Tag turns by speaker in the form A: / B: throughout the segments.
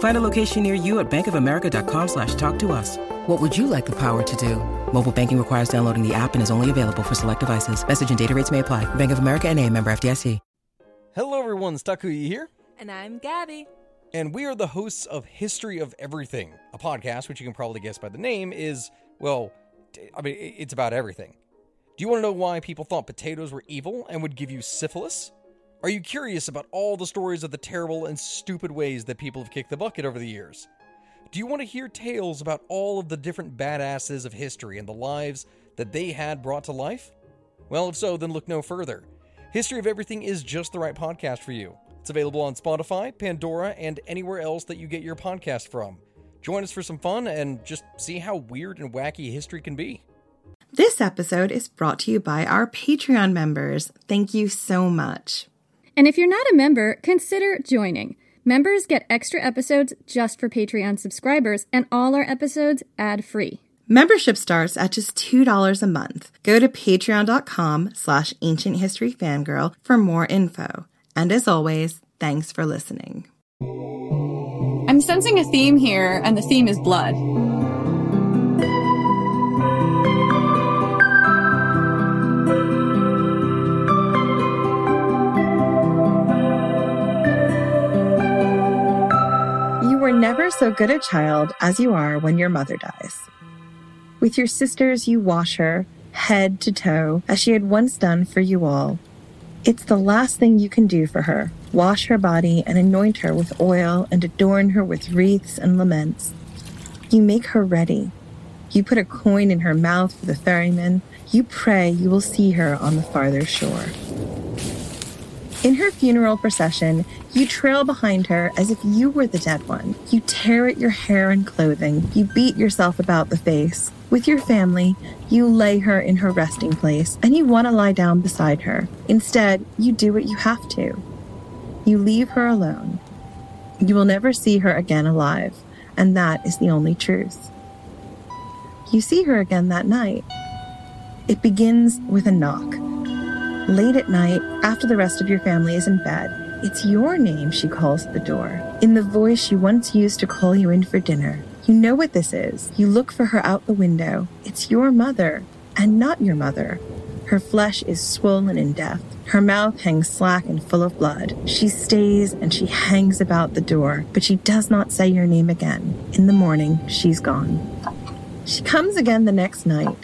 A: Find a location near you at bankofamerica.com slash talk to us. What would you like the power to do? Mobile banking requires downloading the app and is only available for select devices. Message and data rates may apply. Bank of America and a member FDIC.
B: Hello everyone, Stakuyi here.
C: And I'm Gabby.
B: And we are the hosts of History of Everything, a podcast which you can probably guess by the name is, well, I mean, it's about everything. Do you want to know why people thought potatoes were evil and would give you syphilis? Are you curious about all the stories of the terrible and stupid ways that people have kicked the bucket over the years? Do you want to hear tales about all of the different badasses of history and the lives that they had brought to life? Well, if so, then look no further. History of Everything is just the right podcast for you. It's available on Spotify, Pandora, and anywhere else that you get your podcast from. Join us for some fun and just see how weird and wacky history can be.
D: This episode is brought to you by our Patreon members. Thank you so much.
E: And if you're not a member, consider joining. Members get extra episodes just for Patreon subscribers, and all our episodes ad free.
D: Membership starts at just $2 a month. Go to patreon.com slash ancient history fangirl for more info. And as always, thanks for listening.
F: I'm sensing a theme here, and the theme is blood.
D: Never so good a child as you are when your mother dies. With your sisters, you wash her, head to toe, as she had once done for you all. It's the last thing you can do for her wash her body and anoint her with oil and adorn her with wreaths and laments. You make her ready. You put a coin in her mouth for the ferryman. You pray you will see her on the farther shore. In her funeral procession, you trail behind her as if you were the dead one. You tear at your hair and clothing. You beat yourself about the face. With your family, you lay her in her resting place and you want to lie down beside her. Instead, you do what you have to. You leave her alone. You will never see her again alive, and that is the only truth. You see her again that night. It begins with a knock. Late at night, after the rest of your family is in bed, it's your name she calls at the door, in the voice she once used to call you in for dinner. You know what this is. You look for her out the window. It's your mother, and not your mother. Her flesh is swollen in death. Her mouth hangs slack and full of blood. She stays and she hangs about the door, but she does not say your name again. In the morning, she's gone. She comes again the next night.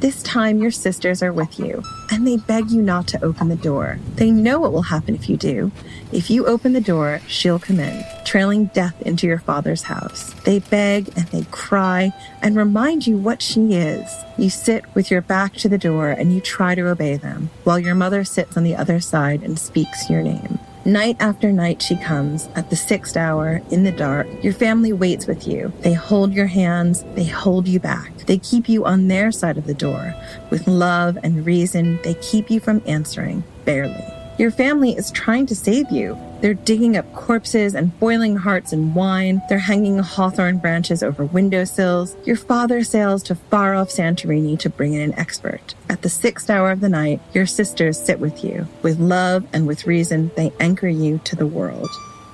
D: This time your sisters are with you, and they beg you not to open the door. They know what will happen if you do. If you open the door, she'll come in, trailing death into your father's house. They beg and they cry and remind you what she is. You sit with your back to the door and you try to obey them, while your mother sits on the other side and speaks your name. Night after night she comes, at the sixth hour, in the dark. Your family waits with you. They hold your hands, they hold you back. They keep you on their side of the door. With love and reason, they keep you from answering, barely. Your family is trying to save you. They're digging up corpses and boiling hearts in wine. They're hanging hawthorn branches over windowsills. Your father sails to far off Santorini to bring in an expert. At the sixth hour of the night, your sisters sit with you. With love and with reason, they anchor you to the world.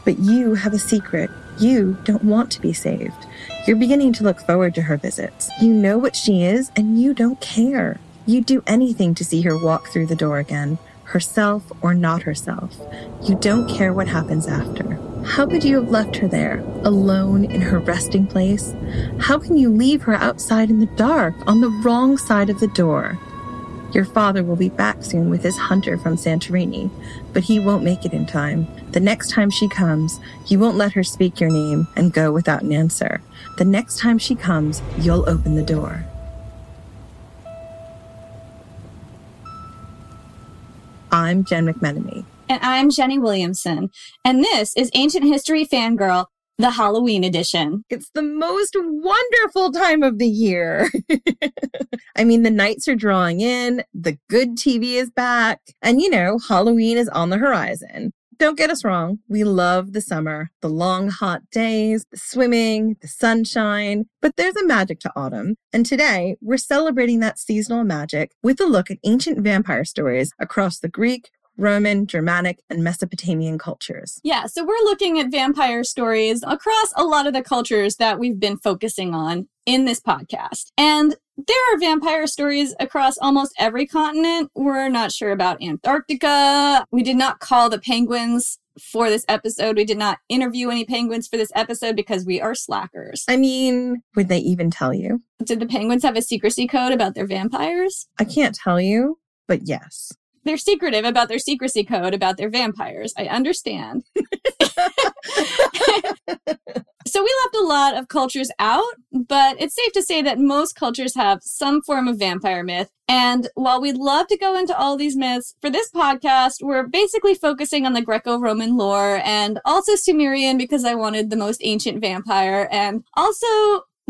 D: But you have a secret. You don't want to be saved. You're beginning to look forward to her visits. You know what she is, and you don't care. You'd do anything to see her walk through the door again herself or not herself. You don't care what happens after. How could you have left her there, alone in her resting place? How can you leave her outside in the dark, on the wrong side of the door? Your father will be back soon with his hunter from Santorini, but he won't make it in time. The next time she comes, you won't let her speak your name and go without an answer. The next time she comes, you'll open the door. I'm Jen McMenemy.
F: And I'm Jenny Williamson. And this is Ancient History Fangirl, the Halloween edition.
D: It's the most wonderful time of the year. I mean, the nights are drawing in, the good TV is back, and you know, Halloween is on the horizon. Don't get us wrong, we love the summer, the long hot days, the swimming, the sunshine, but there's a magic to autumn. And today, we're celebrating that seasonal magic with a look at ancient vampire stories across the Greek, Roman, Germanic, and Mesopotamian cultures.
F: Yeah, so we're looking at vampire stories across a lot of the cultures that we've been focusing on in this podcast. And there are vampire stories across almost every continent. We're not sure about Antarctica. We did not call the penguins for this episode. We did not interview any penguins for this episode because we are slackers.
D: I mean, would they even tell you?
F: Did the penguins have a secrecy code about their vampires?
D: I can't tell you, but yes.
F: They're secretive about their secrecy code about their vampires. I understand. so we left a lot of cultures out, but it's safe to say that most cultures have some form of vampire myth. And while we'd love to go into all these myths, for this podcast, we're basically focusing on the Greco Roman lore and also Sumerian because I wanted the most ancient vampire and also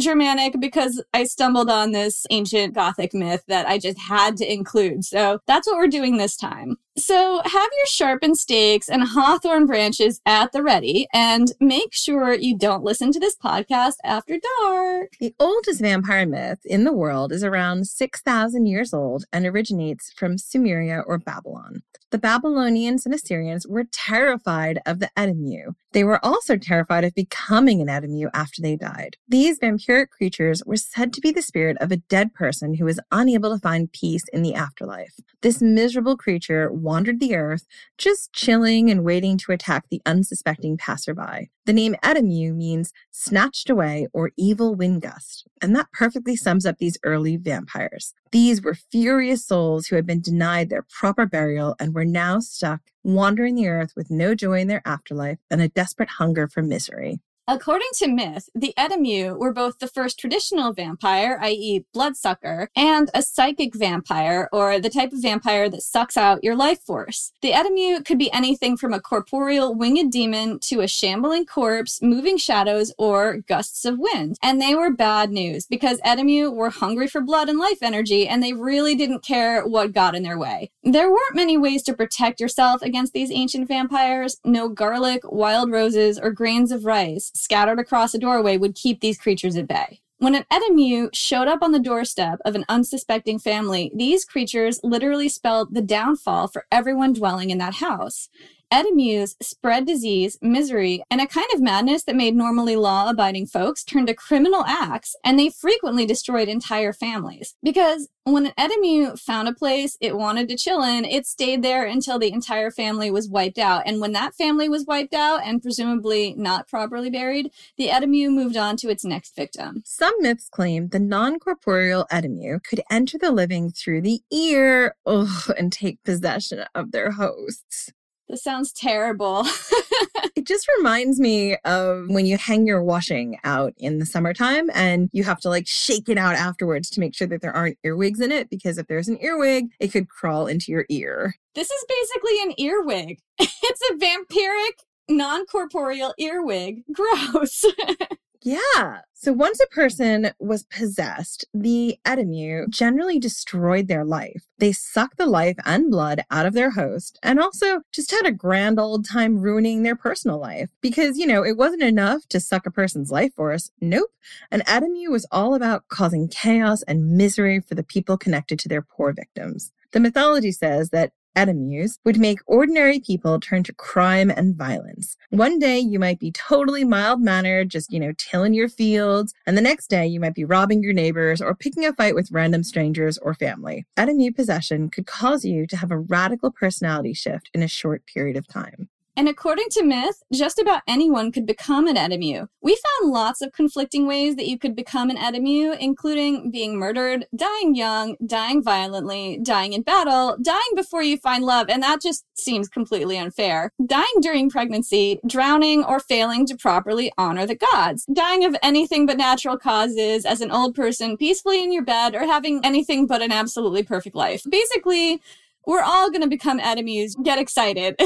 F: Germanic because I stumbled on this ancient Gothic myth that I just had to include. So that's what we're doing this time. So have your sharpened stakes and hawthorn branches at the ready and make sure you don't listen to this podcast after dark.
D: The oldest vampire myth in the world is around 6,000 years old and originates from Sumeria or Babylon. The Babylonians and Assyrians were terrified of the Edemu. They were also terrified of becoming an Edemu after they died. These vampiric creatures were said to be the spirit of a dead person who was unable to find peace in the afterlife. This miserable creature wandered the earth, just chilling and waiting to attack the unsuspecting passerby. The name Edemu means snatched away or evil wind gust, and that perfectly sums up these early vampires. These were furious souls who had been denied their proper burial and were now stuck wandering the earth with no joy in their afterlife and a desperate hunger for misery.
F: According to myth, the Edemu were both the first traditional vampire, i.e., bloodsucker, and a psychic vampire, or the type of vampire that sucks out your life force. The Edemu could be anything from a corporeal winged demon to a shambling corpse, moving shadows, or gusts of wind. And they were bad news because Edemu were hungry for blood and life energy, and they really didn't care what got in their way. There weren't many ways to protect yourself against these ancient vampires. No garlic, wild roses, or grains of rice scattered across a doorway would keep these creatures at bay. When an Edemu showed up on the doorstep of an unsuspecting family, these creatures literally spelled the downfall for everyone dwelling in that house. Edemus spread disease, misery, and a kind of madness that made normally law abiding folks turn to criminal acts, and they frequently destroyed entire families. Because when an Edemu found a place it wanted to chill in, it stayed there until the entire family was wiped out. And when that family was wiped out and presumably not properly buried, the Edemu moved on to its next victim.
D: Some myths claim the non corporeal Edemu could enter the living through the ear ugh, and take possession of their hosts.
F: This sounds terrible.
D: it just reminds me of when you hang your washing out in the summertime and you have to like shake it out afterwards to make sure that there aren't earwigs in it because if there's an earwig, it could crawl into your ear.
F: This is basically an earwig. it's a vampiric, non corporeal earwig. Gross.
D: Yeah. So once a person was possessed, the Edemu generally destroyed their life. They sucked the life and blood out of their host and also just had a grand old time ruining their personal life. Because, you know, it wasn't enough to suck a person's life force. Nope. An Edemu was all about causing chaos and misery for the people connected to their poor victims. The mythology says that Edemus would make ordinary people turn to crime and violence. One day you might be totally mild mannered, just, you know, tilling your fields, and the next day you might be robbing your neighbors or picking a fight with random strangers or family. Edemu possession could cause you to have a radical personality shift in a short period of time.
F: And according to myth, just about anyone could become an Edemu. We found lots of conflicting ways that you could become an Edemu, including being murdered, dying young, dying violently, dying in battle, dying before you find love, and that just seems completely unfair. Dying during pregnancy, drowning, or failing to properly honor the gods. Dying of anything but natural causes as an old person peacefully in your bed, or having anything but an absolutely perfect life. Basically, we're all going to become enemies. Get excited.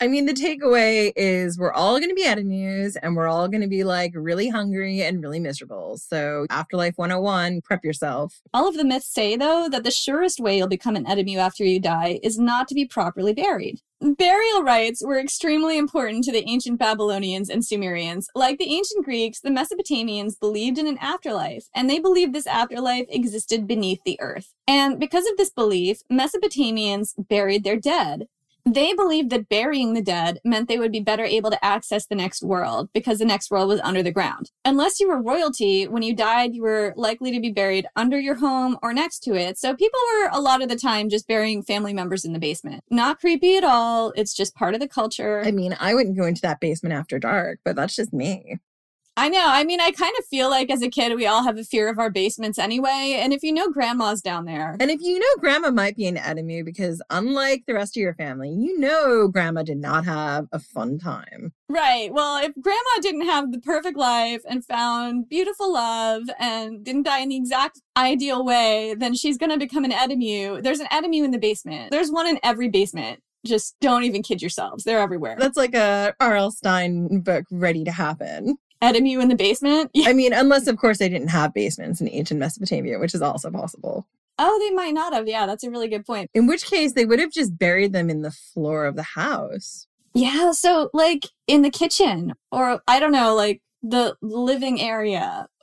D: I mean, the takeaway is we're all going to be enemies and we're all going to be like really hungry and really miserable. So, Afterlife 101, prep yourself.
F: All of the myths say, though, that the surest way you'll become an enemy after you die is not to be properly buried. Burial rites were extremely important to the ancient Babylonians and Sumerians. Like the ancient Greeks, the Mesopotamians believed in an afterlife, and they believed this afterlife existed beneath the earth. And because of this belief, Mesopotamians buried their dead. They believed that burying the dead meant they would be better able to access the next world because the next world was under the ground. Unless you were royalty, when you died, you were likely to be buried under your home or next to it. So people were a lot of the time just burying family members in the basement. Not creepy at all. It's just part of the culture.
D: I mean, I wouldn't go into that basement after dark, but that's just me.
F: I know. I mean, I kind of feel like as a kid, we all have a fear of our basements anyway. And if you know grandma's down there.
D: And if you know grandma might be an enemy, because unlike the rest of your family, you know grandma did not have a fun time.
F: Right. Well, if grandma didn't have the perfect life and found beautiful love and didn't die in the exact ideal way, then she's going to become an enemy. There's an enemy in the basement. There's one in every basement just don't even kid yourselves. They're everywhere.
D: That's like a R.L. Stine book ready to happen.
F: Adamu in the basement.
D: I mean, unless of course they didn't have basements in ancient Mesopotamia, which is also possible.
F: Oh, they might not have. Yeah, that's a really good point.
D: In which case, they would have just buried them in the floor of the house.
F: Yeah, so like in the kitchen, or I don't know, like the living area.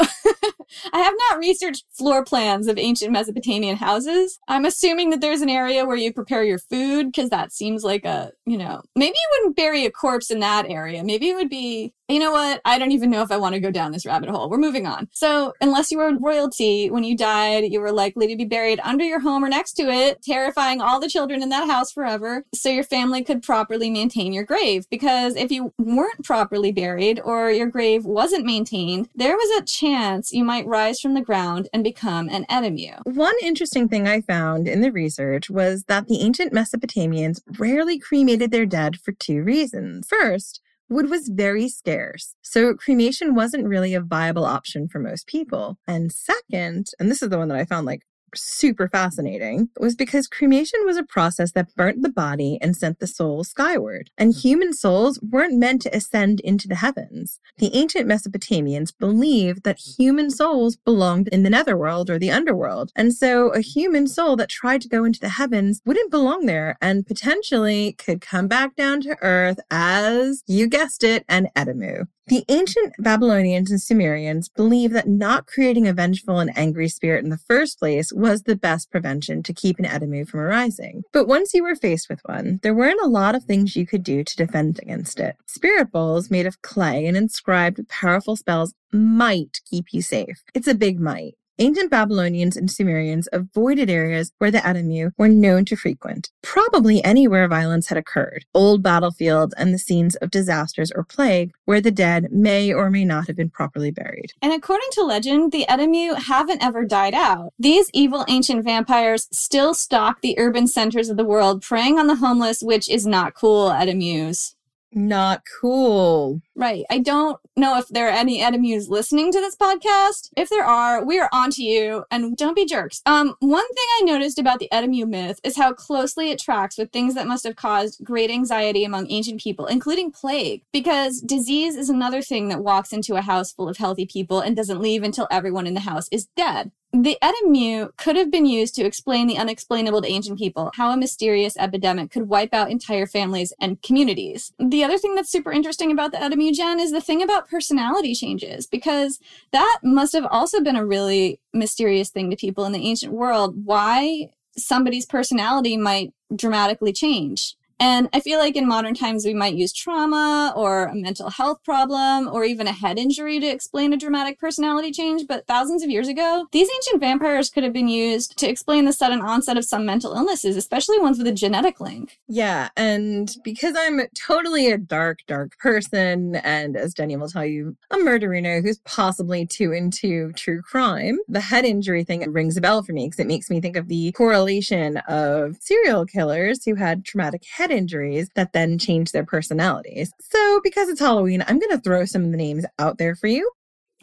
F: I have not researched floor plans of ancient Mesopotamian houses. I'm assuming that there's an area where you prepare your food because that seems like a, you know, maybe you wouldn't bury a corpse in that area. Maybe it would be, you know what? I don't even know if I want to go down this rabbit hole. We're moving on. So, unless you were royalty, when you died, you were likely to be buried under your home or next to it, terrifying all the children in that house forever so your family could properly maintain your grave. Because if you weren't properly buried or your grave wasn't maintained, there was a chance you might rise from the ground and become an adamu.
D: One interesting thing I found in the research was that the ancient Mesopotamians rarely cremated their dead for two reasons. First, Wood was very scarce, so cremation wasn't really a viable option for most people. And second, and this is the one that I found like super fascinating was because cremation was a process that burnt the body and sent the soul skyward. And hmm. human souls weren't meant to ascend into the heavens. The ancient Mesopotamians believed that human souls belonged in the netherworld or the underworld. And so a human soul that tried to go into the heavens wouldn't belong there and potentially could come back down to earth as, you guessed it, an Adamu. The ancient Babylonians and Sumerians believed that not creating a vengeful and angry spirit in the first place was the best prevention to keep an Adamu from arising. But once you were faced with one, there weren't a lot of things you could do to defend against it. Spirit bowls made of clay and inscribed with powerful spells might keep you safe. It's a big might. Ancient Babylonians and Sumerians avoided areas where the Adamu were known to frequent, probably anywhere violence had occurred, old battlefields and the scenes of disasters or plague where the dead may or may not have been properly buried.
F: And according to legend, the Adamu haven't ever died out. These evil ancient vampires still stalk the urban centers of the world, preying on the homeless, which is not cool, Adamus.
D: Not cool.
F: Right. I don't know if there are any enemies listening to this podcast. If there are, we are on to you and don't be jerks. Um, one thing I noticed about the Adamu myth is how closely it tracks with things that must have caused great anxiety among ancient people, including plague, because disease is another thing that walks into a house full of healthy people and doesn't leave until everyone in the house is dead. The Adamu could have been used to explain the unexplainable to ancient people, how a mysterious epidemic could wipe out entire families and communities. The other thing that's super interesting about the Adamu Jen is the thing about personality changes, because that must have also been a really mysterious thing to people in the ancient world. Why somebody's personality might dramatically change. And I feel like in modern times, we might use trauma or a mental health problem or even a head injury to explain a dramatic personality change. But thousands of years ago, these ancient vampires could have been used to explain the sudden onset of some mental illnesses, especially ones with a genetic link.
D: Yeah. And because I'm totally a dark, dark person, and as Jenny will tell you, a murderino who's possibly too into true crime, the head injury thing rings a bell for me because it makes me think of the correlation of serial killers who had traumatic head head injuries that then change their personalities. So, because it's Halloween, I'm going to throw some of the names out there for you.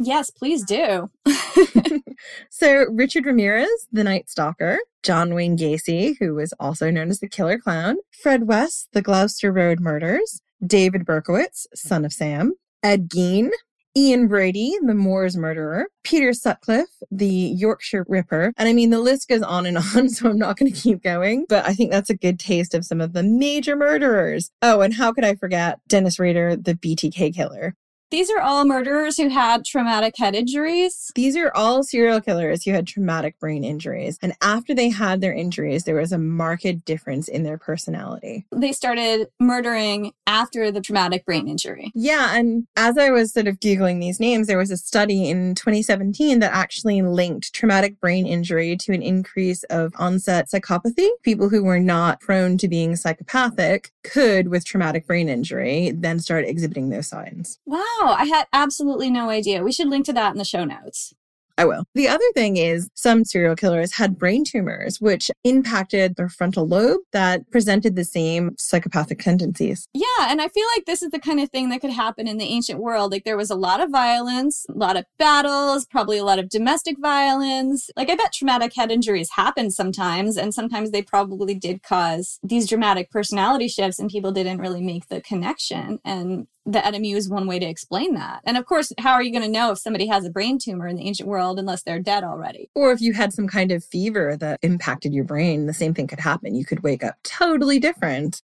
F: Yes, please do.
D: so, Richard Ramirez, the Night Stalker, John Wayne Gacy, who was also known as the Killer Clown, Fred West, the Gloucester Road Murders, David Berkowitz, son of Sam, Ed Gein, Ian Brady, the Moors murderer, Peter Sutcliffe, the Yorkshire Ripper. And I mean, the list goes on and on, so I'm not going to keep going, but I think that's a good taste of some of the major murderers. Oh, and how could I forget Dennis Rader, the BTK killer?
F: These are all murderers who had traumatic head injuries.
D: These are all serial killers who had traumatic brain injuries. And after they had their injuries, there was a marked difference in their personality.
F: They started murdering after the traumatic brain injury.
D: Yeah. And as I was sort of Googling these names, there was a study in 2017 that actually linked traumatic brain injury to an increase of onset psychopathy. People who were not prone to being psychopathic could, with traumatic brain injury, then start exhibiting those signs.
F: Wow. I had absolutely no idea. We should link to that in the show notes.
D: I will. The other thing is some serial killers had brain tumors, which impacted their frontal lobe that presented the same psychopathic tendencies.
F: Yeah. And I feel like this is the kind of thing that could happen in the ancient world. Like there was a lot of violence, a lot of battles, probably a lot of domestic violence. Like I bet traumatic head injuries happen sometimes. And sometimes they probably did cause these dramatic personality shifts and people didn't really make the connection. And the NMU is one way to explain that. And of course, how are you going to know if somebody has a brain tumor in the ancient world unless they're dead already?
D: Or if you had some kind of fever that impacted your brain, the same thing could happen. You could wake up totally different.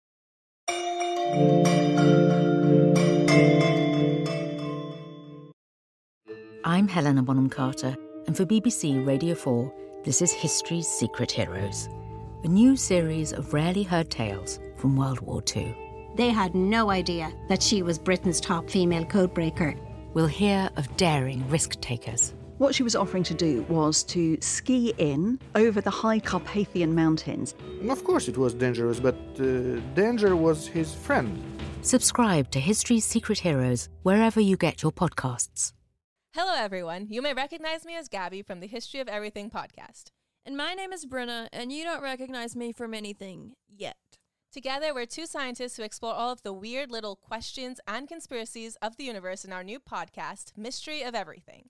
C: I'm Helena Bonham Carter, and for BBC Radio 4, this is History's Secret Heroes, a new series of rarely heard tales from World War II.
G: They had no idea that she was Britain's top female codebreaker.
C: We'll hear of daring risk takers.
H: What she was offering to do was to ski in over the high Carpathian mountains.
I: Of course, it was dangerous, but uh, danger was his friend.
C: Subscribe to History's Secret Heroes wherever you get your podcasts.
J: Hello, everyone. You may recognize me as Gabby from the History of Everything podcast.
K: And my name is Brenna, and you don't recognize me from anything yet.
J: Together, we're two scientists who explore all of the weird little questions and conspiracies of the universe in our new podcast, Mystery of Everything.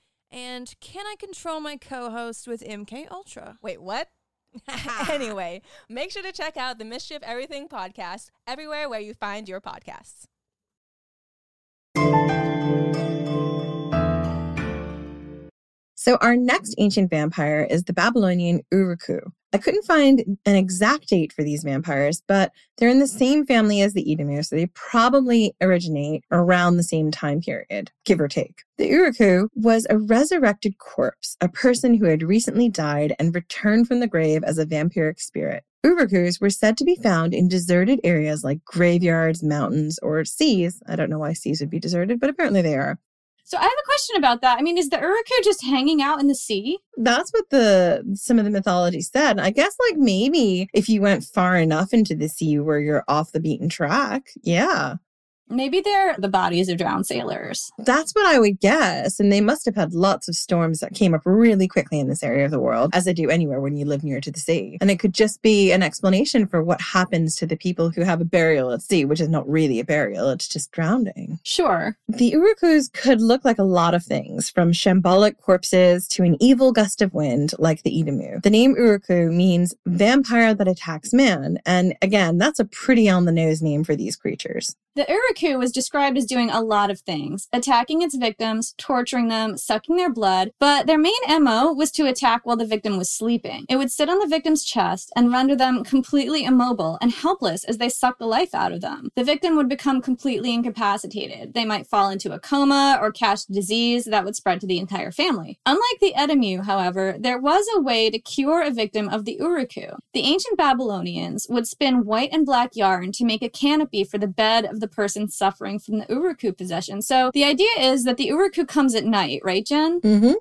K: and can I control my co-host with MK Ultra?
J: Wait, what? anyway, make sure to check out the Mischief Everything podcast everywhere where you find your podcasts.
D: So, our next ancient vampire is the Babylonian Uruku. I couldn't find an exact date for these vampires, but they're in the same family as the Edamu, so they probably originate around the same time period, give or take. The Uruku was a resurrected corpse, a person who had recently died and returned from the grave as a vampiric spirit. Urukus were said to be found in deserted areas like graveyards, mountains, or seas. I don't know why seas would be deserted, but apparently they are.
F: So I have a question about that. I mean, is the Uruku just hanging out in the sea?
D: That's what the some of the mythology said. I guess like maybe if you went far enough into the sea where you're off the beaten track, yeah.
F: Maybe they're the bodies of drowned sailors.
D: That's what I would guess. And they must have had lots of storms that came up really quickly in this area of the world, as they do anywhere when you live near to the sea. And it could just be an explanation for what happens to the people who have a burial at sea, which is not really a burial, it's just drowning.
F: Sure.
D: The Urukus could look like a lot of things, from shambolic corpses to an evil gust of wind like the Edamu. The name Uruku means vampire that attacks man. And again, that's a pretty on the nose name for these creatures.
F: The Uruku was described as doing a lot of things attacking its victims, torturing them, sucking their blood, but their main MO was to attack while the victim was sleeping. It would sit on the victim's chest and render them completely immobile and helpless as they sucked the life out of them. The victim would become completely incapacitated. They might fall into a coma or catch disease that would spread to the entire family. Unlike the Edamu, however, there was a way to cure a victim of the Uruku. The ancient Babylonians would spin white and black yarn to make a canopy for the bed of the person suffering from the Uruku possession. So the idea is that the Uruku comes at night, right, Jen?
D: Mm-hmm.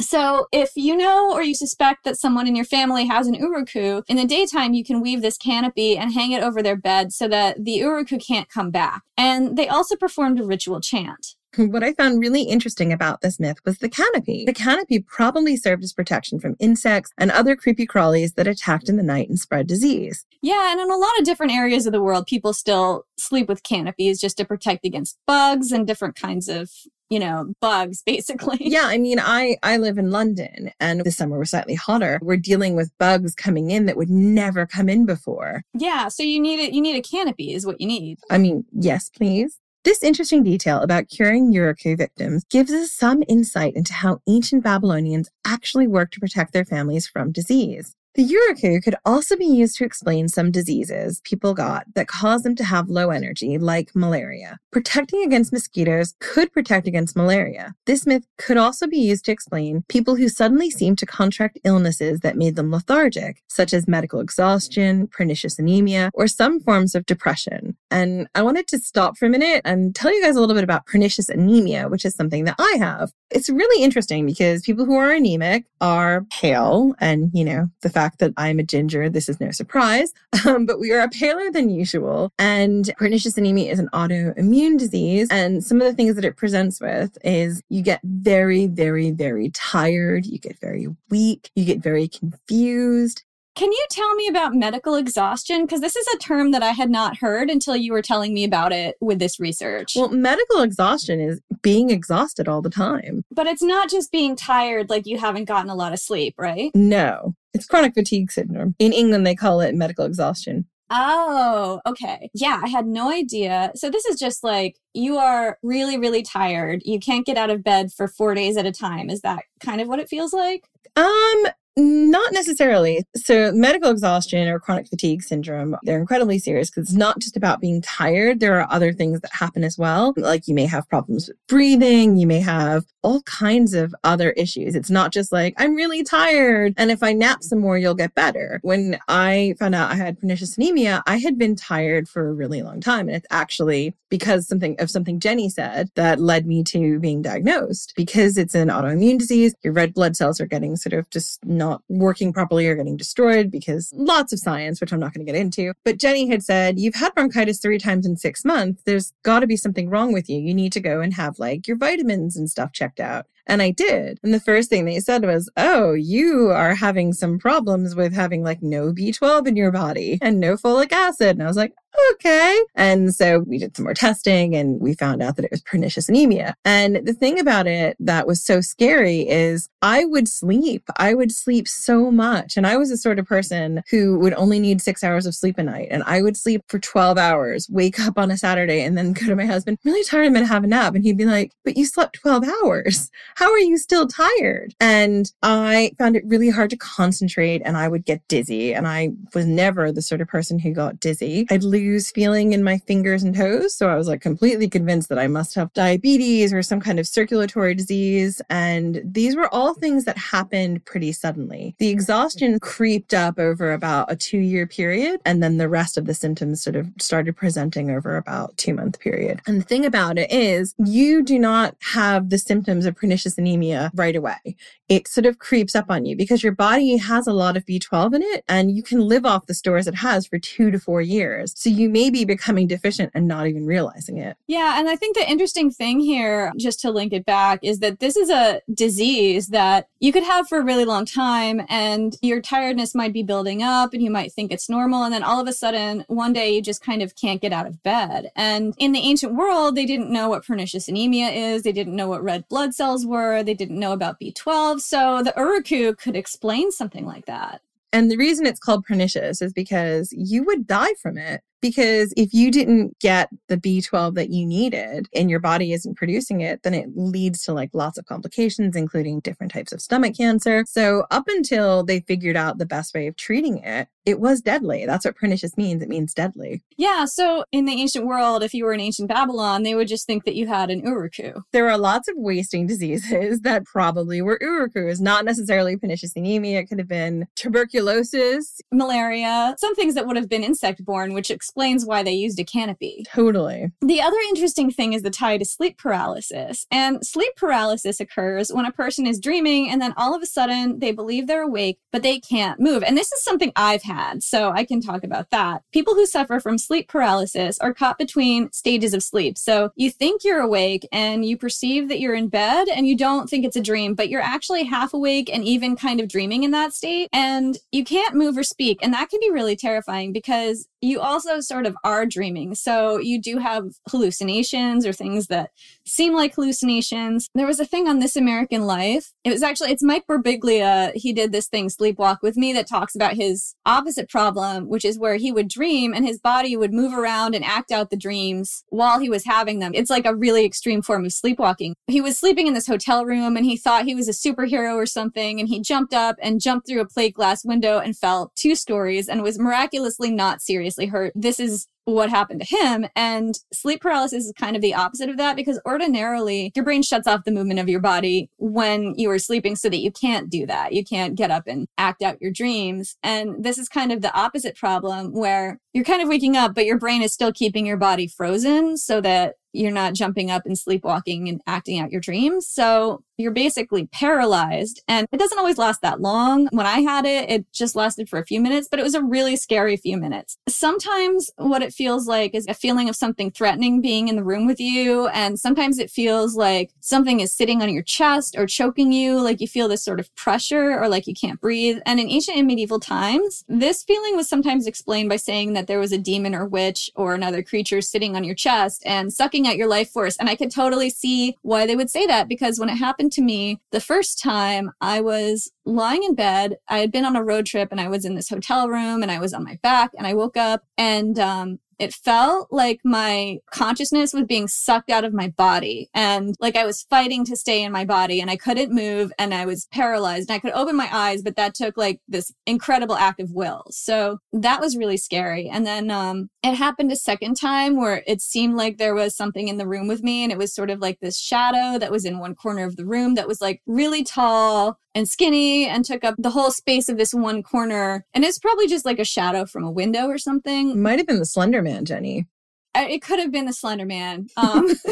F: So, if you know or you suspect that someone in your family has an uruku, in the daytime you can weave this canopy and hang it over their bed so that the uruku can't come back. And they also performed a ritual chant.
D: What I found really interesting about this myth was the canopy. The canopy probably served as protection from insects and other creepy crawlies that attacked in the night and spread disease.
F: Yeah, and in a lot of different areas of the world, people still sleep with canopies just to protect against bugs and different kinds of you know bugs basically.
D: Yeah i mean i i live in london and this summer was slightly hotter. We're dealing with bugs coming in that would never come in before.
F: Yeah so you need it you need a canopy is what you need.
D: I mean yes please this interesting detail about curing Uruku victims gives us some insight into how ancient Babylonians actually worked to protect their families from disease. The uruku could also be used to explain some diseases people got that cause them to have low energy, like malaria. Protecting against mosquitoes could protect against malaria. This myth could also be used to explain people who suddenly seemed to contract illnesses that made them lethargic, such as medical exhaustion, pernicious anemia, or some forms of depression. And I wanted to stop for a minute and tell you guys a little bit about pernicious anemia, which is something that I have. It's really interesting because people who are anemic are pale, and you know, the fact that I'm a ginger, this is no surprise, um, but we are paler than usual. And pernicious anemia is an autoimmune disease. And some of the things that it presents with is you get very, very, very tired. You get very weak. You get very confused.
F: Can you tell me about medical exhaustion? Because this is a term that I had not heard until you were telling me about it with this research.
D: Well, medical exhaustion is being exhausted all the time.
F: But it's not just being tired like you haven't gotten a lot of sleep, right?
D: No, it's chronic fatigue syndrome. In England, they call it medical exhaustion.
F: Oh, okay. Yeah, I had no idea. So this is just like you are really, really tired. You can't get out of bed for four days at a time. Is that kind of what it feels like?
D: Um, not necessarily. So, medical exhaustion or chronic fatigue syndrome, they're incredibly serious because it's not just about being tired. There are other things that happen as well. Like you may have problems with breathing, you may have all kinds of other issues. It's not just like, I'm really tired. And if I nap some more, you'll get better. When I found out I had pernicious anemia, I had been tired for a really long time. And it's actually because something of something Jenny said that led me to being diagnosed because it's an autoimmune disease. Your red blood cells are getting sort of just not not working properly or getting destroyed because lots of science, which I'm not going to get into. But Jenny had said, You've had bronchitis three times in six months. There's got to be something wrong with you. You need to go and have like your vitamins and stuff checked out. And I did. And the first thing they said was, Oh, you are having some problems with having like no B12 in your body and no folic acid. And I was like, okay. And so we did some more testing and we found out that it was pernicious anemia. And the thing about it that was so scary is I would sleep. I would sleep so much. And I was the sort of person who would only need six hours of sleep a night. And I would sleep for 12 hours, wake up on a Saturday, and then go to my husband, really tired, I'm going to have a nap. And he'd be like, but you slept 12 hours. How are you still tired? And I found it really hard to concentrate and I would get dizzy. And I was never the sort of person who got dizzy. I'd lose feeling in my fingers and toes. So I was like completely convinced that I must have diabetes or some kind of circulatory disease. And these were all things that happened pretty suddenly. The exhaustion creeped up over about a two year period. And then the rest of the symptoms sort of started presenting over about two month period. And the thing about it is you do not have the symptoms of pernicious anemia right away. It sort of creeps up on you because your body has a lot of B12 in it and you can live off the stores it has for two to four years. So you may be becoming deficient and not even realizing it.
F: Yeah. And I think the interesting thing here, just to link it back, is that this is a disease that you could have for a really long time and your tiredness might be building up and you might think it's normal. And then all of a sudden, one day you just kind of can't get out of bed. And in the ancient world, they didn't know what pernicious anemia is. They didn't know what red blood cells were. They didn't know about B12. So the Uruku could explain something like that.
D: And the reason it's called pernicious is because you would die from it. Because if you didn't get the B12 that you needed and your body isn't producing it, then it leads to like lots of complications, including different types of stomach cancer. So, up until they figured out the best way of treating it, it was deadly. That's what pernicious means. It means deadly.
F: Yeah. So, in the ancient world, if you were in ancient Babylon, they would just think that you had an uruku.
D: There are lots of wasting diseases that probably were urukus, not necessarily pernicious anemia. It could have been tuberculosis,
F: malaria, some things that would have been insect borne, which explains why they used a canopy.
D: Totally.
F: The other interesting thing is the tie to sleep paralysis. And sleep paralysis occurs when a person is dreaming and then all of a sudden they believe they're awake, but they can't move. And this is something I've had, so I can talk about that. People who suffer from sleep paralysis are caught between stages of sleep. So you think you're awake and you perceive that you're in bed and you don't think it's a dream, but you're actually half awake and even kind of dreaming in that state. And you can't move or speak. And that can be really terrifying because you also sort of are dreaming. So you do have hallucinations or things that seem like hallucinations. There was a thing on This American Life. It was actually, it's Mike Birbiglia. He did this thing, Sleepwalk with Me, that talks about his opposite problem, which is where he would dream and his body would move around and act out the dreams while he was having them. It's like a really extreme form of sleepwalking. He was sleeping in this hotel room and he thought he was a superhero or something. And he jumped up and jumped through a plate glass window and fell two stories and was miraculously not seriously hurt. Is what happened to him. And sleep paralysis is kind of the opposite of that because ordinarily your brain shuts off the movement of your body when you are sleeping so that you can't do that. You can't get up and act out your dreams. And this is kind of the opposite problem where you're kind of waking up, but your brain is still keeping your body frozen so that you're not jumping up and sleepwalking and acting out your dreams. So you're basically paralyzed. And it doesn't always last that long. When I had it, it just lasted for a few minutes, but it was a really scary few minutes. Sometimes what it feels like is a feeling of something threatening being in the room with you. And sometimes it feels like something is sitting on your chest or choking you, like you feel this sort of pressure or like you can't breathe. And in ancient and medieval times, this feeling was sometimes explained by saying that there was a demon or witch or another creature sitting on your chest and sucking at your life force. And I could totally see why they would say that because when it happened to me the first time, I was lying in bed. I had been on a road trip and I was in this hotel room and I was on my back and I woke up and um, it felt like my consciousness was being sucked out of my body and like I was fighting to stay in my body and I couldn't move and I was paralyzed and I could open my eyes, but that took like this incredible act of will. So that was really scary. And then um, it happened a second time where it seemed like there was something in the room with me and it was sort of like this shadow that was in one corner of the room that was like really tall and skinny and took up the whole space of this one corner. And it's probably just like a shadow from a window or something.
D: Might have been the Slender Man, Jenny.
F: It could have been the Slender Man. Um,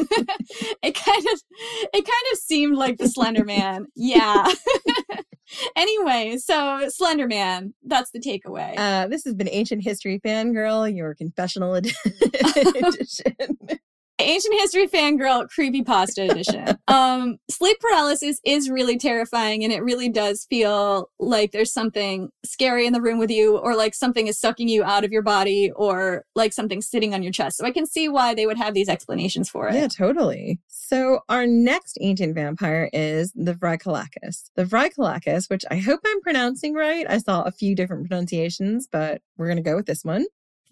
F: it kind of, it kind of seemed like the Slender Man. Yeah. anyway, so Slender Man. That's the takeaway.
D: Uh, this has been Ancient History Fangirl, your confessional edition.
F: Ancient History Fangirl Creepy Pasta Edition. um, sleep paralysis is really terrifying and it really does feel like there's something scary in the room with you or like something is sucking you out of your body or like something sitting on your chest. So I can see why they would have these explanations for it.
D: Yeah, totally. So our next ancient vampire is the Vrykolakas. The Vrykolakas, which I hope I'm pronouncing right. I saw a few different pronunciations, but we're going to go with this one.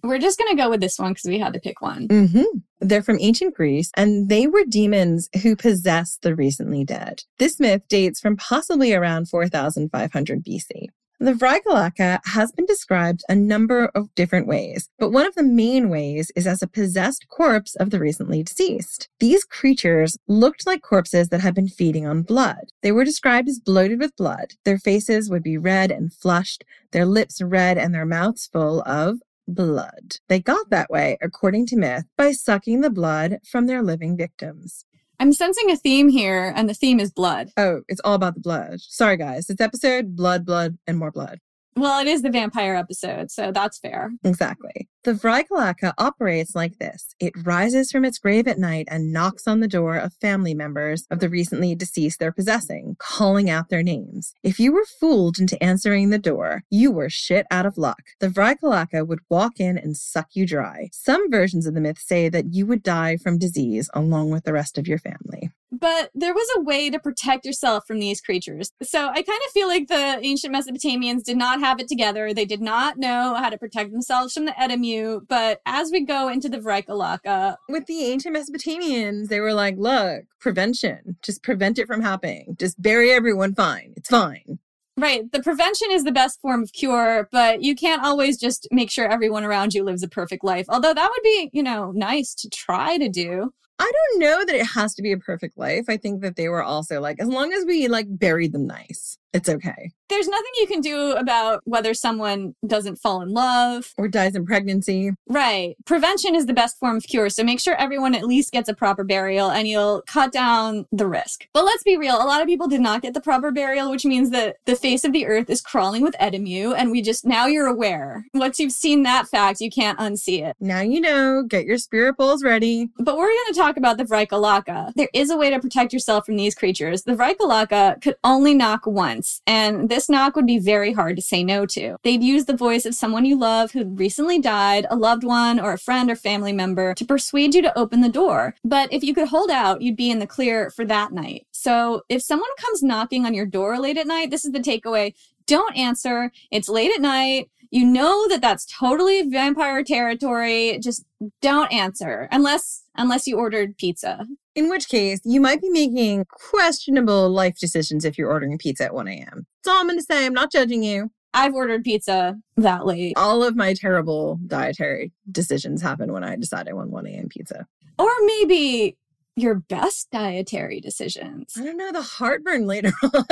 F: We're just going to go with this one because we had to pick one.
D: Mm-hmm. They're from ancient Greece, and they were demons who possessed the recently dead. This myth dates from possibly around 4500 BC. The Vrykolaka has been described a number of different ways, but one of the main ways is as a possessed corpse of the recently deceased. These creatures looked like corpses that had been feeding on blood. They were described as bloated with blood. Their faces would be red and flushed, their lips red, and their mouths full of blood. They got that way, according to myth, by sucking the blood from their living victims.
F: I'm sensing a theme here, and the theme is blood.
D: Oh, it's all about the blood. Sorry, guys. This episode, blood, blood, and more blood.
F: Well, it is the vampire episode, so that's fair.
D: Exactly. The Vrykolaka operates like this it rises from its grave at night and knocks on the door of family members of the recently deceased they're possessing, calling out their names. If you were fooled into answering the door, you were shit out of luck. The Vrykolaka would walk in and suck you dry. Some versions of the myth say that you would die from disease along with the rest of your family
F: but there was a way to protect yourself from these creatures. So I kind of feel like the ancient Mesopotamians did not have it together. They did not know how to protect themselves from the Edemu. But as we go into the Vrykolaka,
D: with the ancient Mesopotamians, they were like, look, prevention, just prevent it from happening. Just bury everyone fine. It's fine.
F: Right. The prevention is the best form of cure, but you can't always just make sure everyone around you lives a perfect life. Although that would be, you know, nice to try to do.
D: I don't know that it has to be a perfect life. I think that they were also like, as long as we like buried them nice. It's okay.
F: There's nothing you can do about whether someone doesn't fall in love
D: or dies in pregnancy.
F: Right. Prevention is the best form of cure. So make sure everyone at least gets a proper burial and you'll cut down the risk. But let's be real, a lot of people did not get the proper burial, which means that the face of the earth is crawling with Edemu. And we just, now you're aware. Once you've seen that fact, you can't unsee it.
D: Now you know, get your spirit bowls ready.
F: But we're going to talk about the Vrykolaka. There is a way to protect yourself from these creatures. The Vrykolaka could only knock once. And this knock would be very hard to say no to. They'd use the voice of someone you love who'd recently died, a loved one, or a friend or family member to persuade you to open the door. But if you could hold out, you'd be in the clear for that night. So if someone comes knocking on your door late at night, this is the takeaway. Don't answer. It's late at night. You know that that's totally vampire territory. Just don't answer unless unless you ordered pizza.
D: In which case, you might be making questionable life decisions if you're ordering pizza at 1 a.m. That's all I'm going to say. I'm not judging you.
F: I've ordered pizza that late.
D: All of my terrible dietary decisions happen when I decide I want 1 a.m. pizza.
F: Or maybe your best dietary decisions.
D: I don't know the heartburn later on.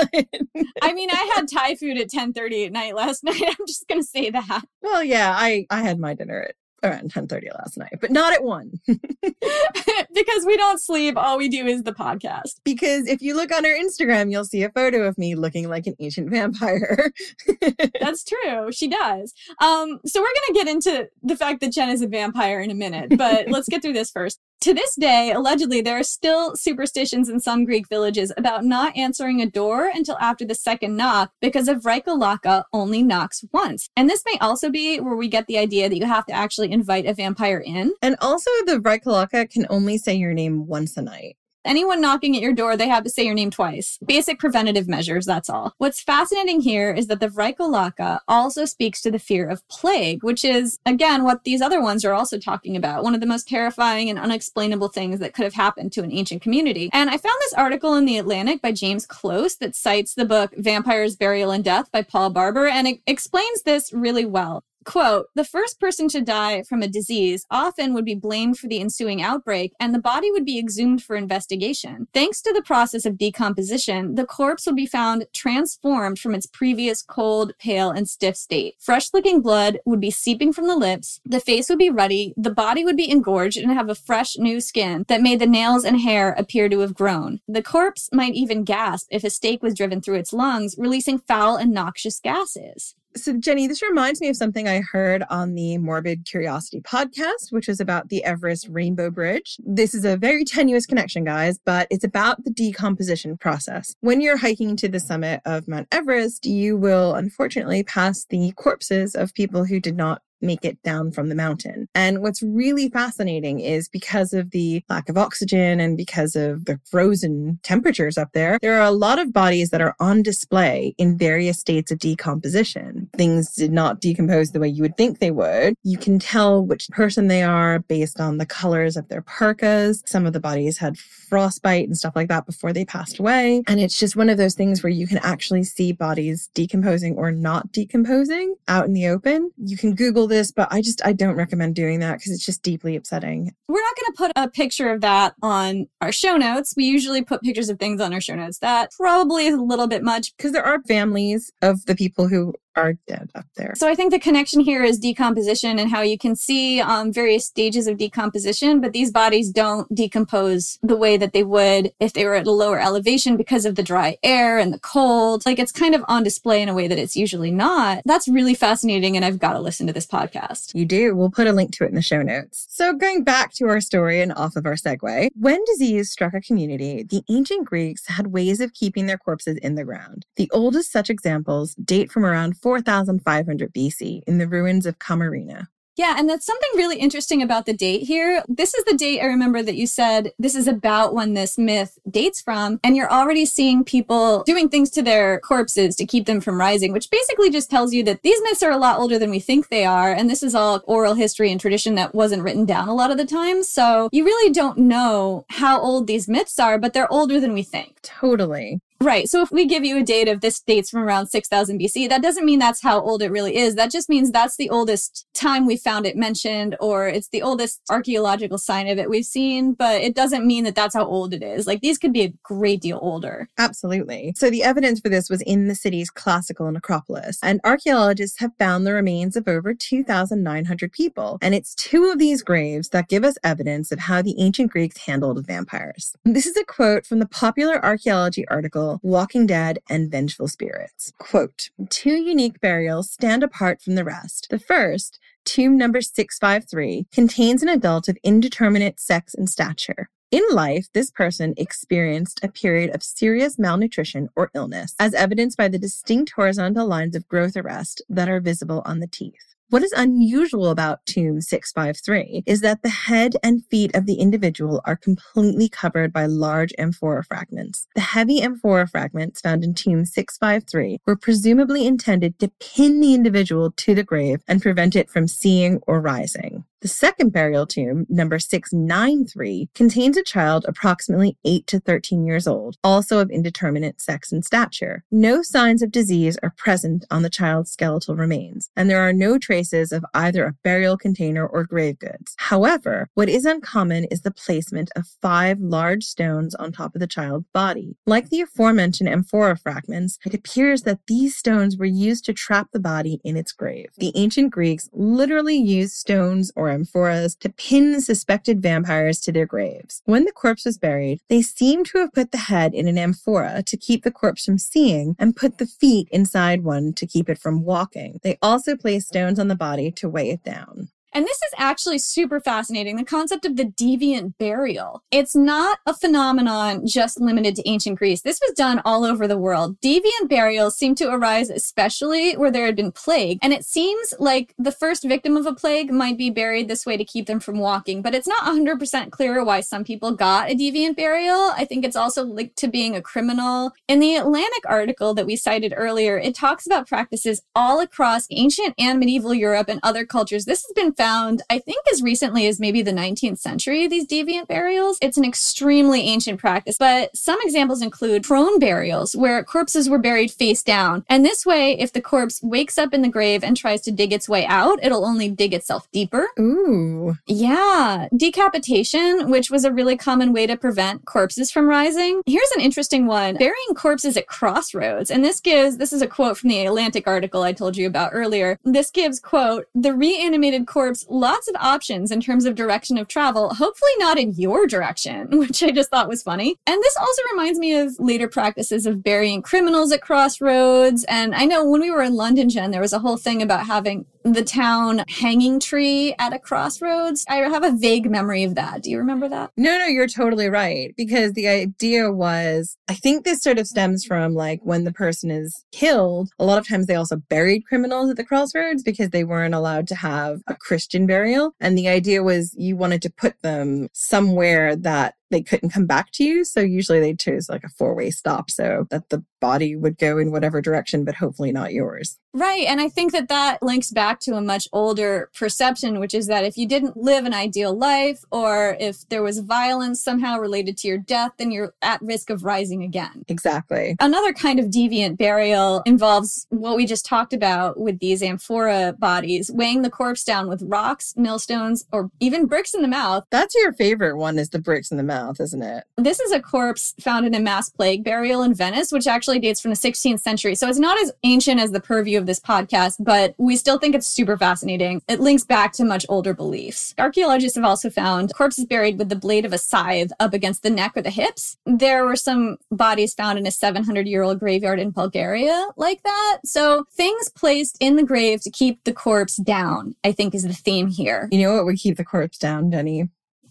F: I mean, I had Thai food at 10:30 at night last night. I'm just going to say that.
D: Well, yeah, I I had my dinner at around 10:30 last night, but not at 1.
F: because we don't sleep, all we do is the podcast.
D: Because if you look on her Instagram, you'll see a photo of me looking like an ancient vampire.
F: That's true. She does. Um so we're going to get into the fact that Jen is a vampire in a minute, but let's get through this first. To this day, allegedly, there are still superstitions in some Greek villages about not answering a door until after the second knock because of Vrykolaka only knocks once. And this may also be where we get the idea that you have to actually invite a vampire in.
D: And also, the Vrykolaka can only say your name once a night.
F: Anyone knocking at your door, they have to say your name twice. Basic preventative measures, that's all. What's fascinating here is that the Vrykolaka also speaks to the fear of plague, which is, again, what these other ones are also talking about. One of the most terrifying and unexplainable things that could have happened to an ancient community. And I found this article in The Atlantic by James Close that cites the book Vampires, Burial, and Death by Paul Barber, and it explains this really well. Quote, the first person to die from a disease often would be blamed for the ensuing outbreak, and the body would be exhumed for investigation. Thanks to the process of decomposition, the corpse would be found transformed from its previous cold, pale, and stiff state. Fresh looking blood would be seeping from the lips, the face would be ruddy, the body would be engorged and have a fresh new skin that made the nails and hair appear to have grown. The corpse might even gasp if a stake was driven through its lungs, releasing foul and noxious gases.
D: So, Jenny, this reminds me of something I heard on the Morbid Curiosity podcast, which is about the Everest Rainbow Bridge. This is a very tenuous connection, guys, but it's about the decomposition process. When you're hiking to the summit of Mount Everest, you will unfortunately pass the corpses of people who did not make it down from the mountain. And what's really fascinating is because of the lack of oxygen and because of the frozen temperatures up there, there are a lot of bodies that are on display in various states of decomposition. Things did not decompose the way you would think they would. You can tell which person they are based on the colors of their parkas. Some of the bodies had frostbite and stuff like that before they passed away. And it's just one of those things where you can actually see bodies decomposing or not decomposing out in the open. You can Google this, but I just I don't recommend doing that because it's just deeply upsetting.
F: We're not going to put a picture of that on our show notes. We usually put pictures of things on our show notes. That probably is a little bit much
D: because there are families of the people who are dead up there.
F: So I think the connection here is decomposition and how you can see um, various stages of decomposition, but these bodies don't decompose the way that they would if they were at a lower elevation because of the dry air and the cold. Like it's kind of on display in a way that it's usually not. That's really fascinating, and I've got to listen to this podcast.
D: You do. We'll put a link to it in the show notes. So going back to our story and off of our segue, when disease struck a community, the ancient Greeks had ways of keeping their corpses in the ground. The oldest such examples date from around 4500 BC in the ruins of Camarina.
F: Yeah, and that's something really interesting about the date here. This is the date I remember that you said this is about when this myth dates from, and you're already seeing people doing things to their corpses to keep them from rising, which basically just tells you that these myths are a lot older than we think they are, and this is all oral history and tradition that wasn't written down a lot of the time. So you really don't know how old these myths are, but they're older than we think.
D: Totally.
F: Right. So if we give you a date of this dates from around 6000 BC, that doesn't mean that's how old it really is. That just means that's the oldest time we found it mentioned, or it's the oldest archaeological sign of it we've seen, but it doesn't mean that that's how old it is. Like these could be a great deal older.
D: Absolutely. So the evidence for this was in the city's classical necropolis, and archaeologists have found the remains of over 2,900 people. And it's two of these graves that give us evidence of how the ancient Greeks handled vampires. This is a quote from the popular archaeology article Walking Dead and Vengeful Spirits. Quote Two unique burials stand apart from the rest. The first, tomb number 653, contains an adult of indeterminate sex and stature. In life, this person experienced a period of serious malnutrition or illness, as evidenced by the distinct horizontal lines of growth arrest that are visible on the teeth. What is unusual about Tomb 653 is that the head and feet of the individual are completely covered by large amphora fragments. The heavy amphora fragments found in Tomb 653 were presumably intended to pin the individual to the grave and prevent it from seeing or rising. The second burial tomb, number 693, contains a child approximately 8 to 13 years old, also of indeterminate sex and stature. No signs of disease are present on the child's skeletal remains, and there are no traces of either a burial container or grave goods. However, what is uncommon is the placement of five large stones on top of the child's body. Like the aforementioned amphora fragments, it appears that these stones were used to trap the body in its grave. The ancient Greeks literally used stones or amphoras to pin suspected vampires to their graves. When the corpse was buried, they seem to have put the head in an amphora to keep the corpse from seeing and put the feet inside one to keep it from walking. They also placed stones on the body to weigh it down.
F: And this is actually super fascinating the concept of the deviant burial. It's not a phenomenon just limited to ancient Greece. This was done all over the world. Deviant burials seem to arise especially where there had been plague. And it seems like the first victim of a plague might be buried this way to keep them from walking, but it's not 100% clear why some people got a deviant burial. I think it's also linked to being a criminal. In the Atlantic article that we cited earlier, it talks about practices all across ancient and medieval Europe and other cultures. This has been found, I think, as recently as maybe the 19th century, these deviant burials. It's an extremely ancient practice, but some examples include prone burials, where corpses were buried face down. And this way, if the corpse wakes up in the grave and tries to dig its way out, it'll only dig itself deeper.
D: Ooh.
F: Yeah. Decapitation, which was a really common way to prevent corpses from rising. Here's an interesting one burying corpses at crossroads. And this gives, this is a quote from the Atlantic article I told you about earlier. This gives, quote, the reanimated corpse lots of options in terms of direction of travel, hopefully not in your direction, which I just thought was funny. And this also reminds me of later practices of burying criminals at crossroads. And I know when we were in London, Jen, there was a whole thing about having the town hanging tree at a crossroads. I have a vague memory of that. Do you remember that?
D: No, no, you're totally right. Because the idea was, I think this sort of stems from like when the person is killed, a lot of times they also buried criminals at the crossroads because they weren't allowed to have a Christian burial. And the idea was you wanted to put them somewhere that they couldn't come back to you. So usually they chose like a four way stop so that the body would go in whatever direction, but hopefully not yours.
F: Right. And I think that that links back to a much older perception, which is that if you didn't live an ideal life or if there was violence somehow related to your death, then you're at risk of rising again.
D: Exactly.
F: Another kind of deviant burial involves what we just talked about with these amphora bodies, weighing the corpse down with rocks, millstones, or even bricks in the mouth.
D: That's your favorite one is the bricks in the mouth, isn't it?
F: This is a corpse found in a mass plague burial in Venice, which actually dates from the 16th century. So it's not as ancient as the purview of this podcast, but we still think it's super fascinating. It links back to much older beliefs. Archaeologists have also found corpses buried with the blade of a scythe up against the neck or the hips. There were some bodies found in a 700 year old graveyard in Bulgaria like that. So things placed in the grave to keep the corpse down, I think is the theme here.
D: You know what would keep the corpse down, Denny?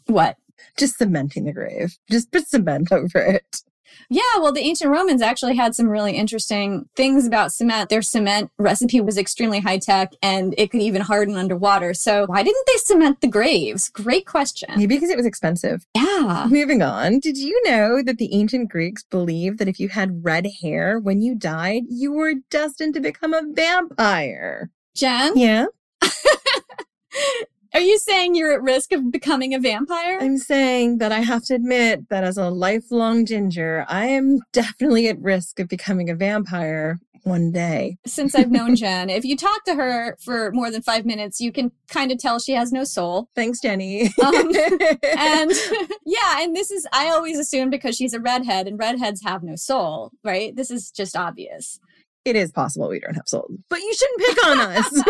F: What?
D: Just cementing the grave. Just put cement over it.
F: Yeah, well, the ancient Romans actually had some really interesting things about cement. Their cement recipe was extremely high tech and it could even harden underwater. So, why didn't they cement the graves? Great question.
D: Maybe because it was expensive.
F: Yeah.
D: Moving on. Did you know that the ancient Greeks believed that if you had red hair when you died, you were destined to become a vampire?
F: Jen?
D: Yeah.
F: Are you saying you're at risk of becoming a vampire?
D: I'm saying that I have to admit that as a lifelong ginger, I am definitely at risk of becoming a vampire one day.
F: Since I've known Jen, if you talk to her for more than five minutes, you can kind of tell she has no soul.
D: Thanks, Jenny.
F: Um, and yeah, and this is, I always assume because she's a redhead and redheads have no soul, right? This is just obvious.
D: It is possible we don't have souls, but you shouldn't pick on us.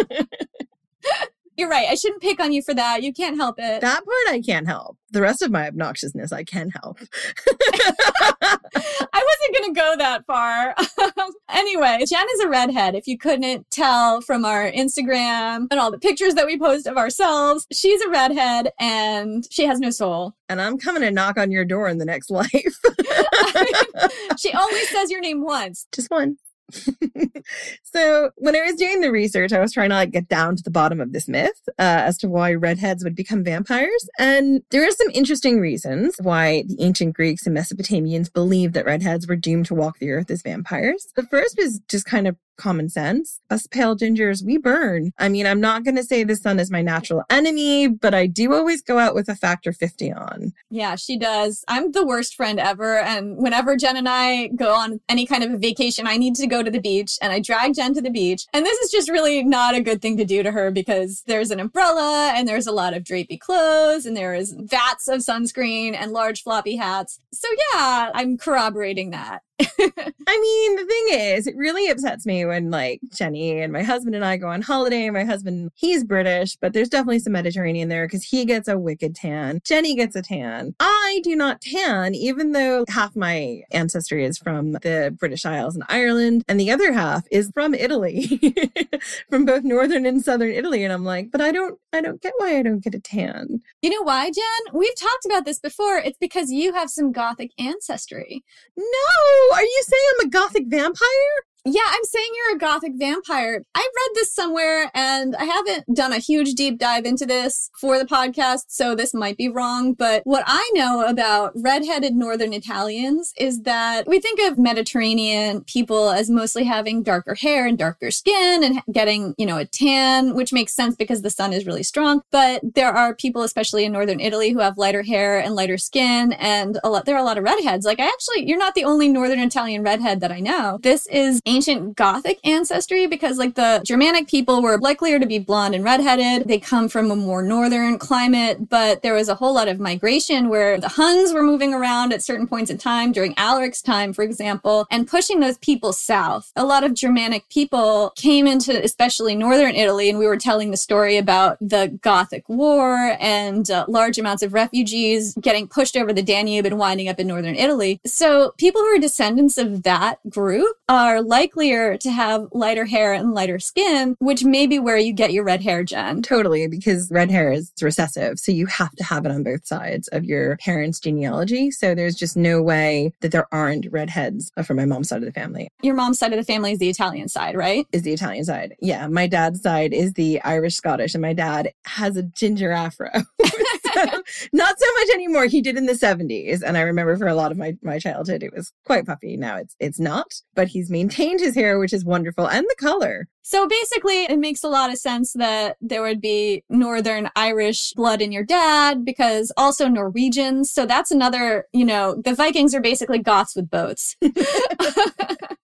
F: You're right. I shouldn't pick on you for that. You can't help it.
D: That part I can't help. The rest of my obnoxiousness I can help.
F: I wasn't going to go that far. anyway, Jen is a redhead. If you couldn't tell from our Instagram and all the pictures that we post of ourselves, she's a redhead and she has no soul.
D: And I'm coming to knock on your door in the next life.
F: she only says your name once.
D: Just one. so when I was doing the research, I was trying to like get down to the bottom of this myth uh, as to why redheads would become vampires, and there are some interesting reasons why the ancient Greeks and Mesopotamians believed that redheads were doomed to walk the earth as vampires. The first was just kind of common sense. Us pale gingers, we burn. I mean, I'm not going to say the sun is my natural enemy, but I do always go out with a factor 50 on.
F: Yeah, she does. I'm the worst friend ever. And whenever Jen and I go on any kind of a vacation, I need to go to the beach and I drag Jen to the beach. And this is just really not a good thing to do to her because there's an umbrella and there's a lot of drapey clothes and there is vats of sunscreen and large floppy hats. So yeah, I'm corroborating that.
D: I mean, the thing is, it really upsets me when like Jenny and my husband and I go on holiday. My husband, he's British, but there's definitely some Mediterranean there because he gets a wicked tan. Jenny gets a tan. I do not tan, even though half my ancestry is from the British Isles and Ireland, and the other half is from Italy, from both northern and southern Italy. And I'm like, but I don't, I don't get why I don't get a tan.
F: You know why, Jen? We've talked about this before. It's because you have some Gothic ancestry.
D: No, are you saying I'm a gothic vampire?
F: Yeah, I'm saying you're a gothic vampire. I read this somewhere and I haven't done a huge deep dive into this for the podcast, so this might be wrong. But what I know about redheaded Northern Italians is that we think of Mediterranean people as mostly having darker hair and darker skin and getting, you know, a tan, which makes sense because the sun is really strong. But there are people, especially in Northern Italy, who have lighter hair and lighter skin. And a lot, there are a lot of redheads. Like, I actually, you're not the only Northern Italian redhead that I know. This is ancient Gothic ancestry because, like, the Germanic people were likelier to be blonde and redheaded. They come from a more northern climate, but there was a whole lot of migration where the Huns were moving around at certain points in time during Alaric's time, for example, and pushing those people south. A lot of Germanic people came into especially northern Italy, and we were telling the story about the Gothic War and uh, large amounts of refugees getting pushed over the Danube and winding up in northern Italy. So people who are descendants of that group are likelier to have lighter hair and lighter skin, which may be where you get your red hair, Jen.
D: Totally, because red hair is recessive. So you have to have it on both sides of your parents' genealogy. So there's just no way that there aren't redheads uh, from my mom's side of the family.
F: Your mom's side of the family is the Italian side, right?
D: Is the Italian side. Yeah. My dad's side is the Irish Scottish, and my dad has a ginger afro. not so much anymore. He did in the 70s. And I remember for a lot of my, my childhood, it was quite puffy. Now it's it's not, but he's maintained his hair, which is wonderful, and the color.
F: So basically, it makes a lot of sense that there would be Northern Irish blood in your dad because also Norwegians. So that's another, you know, the Vikings are basically Goths with boats.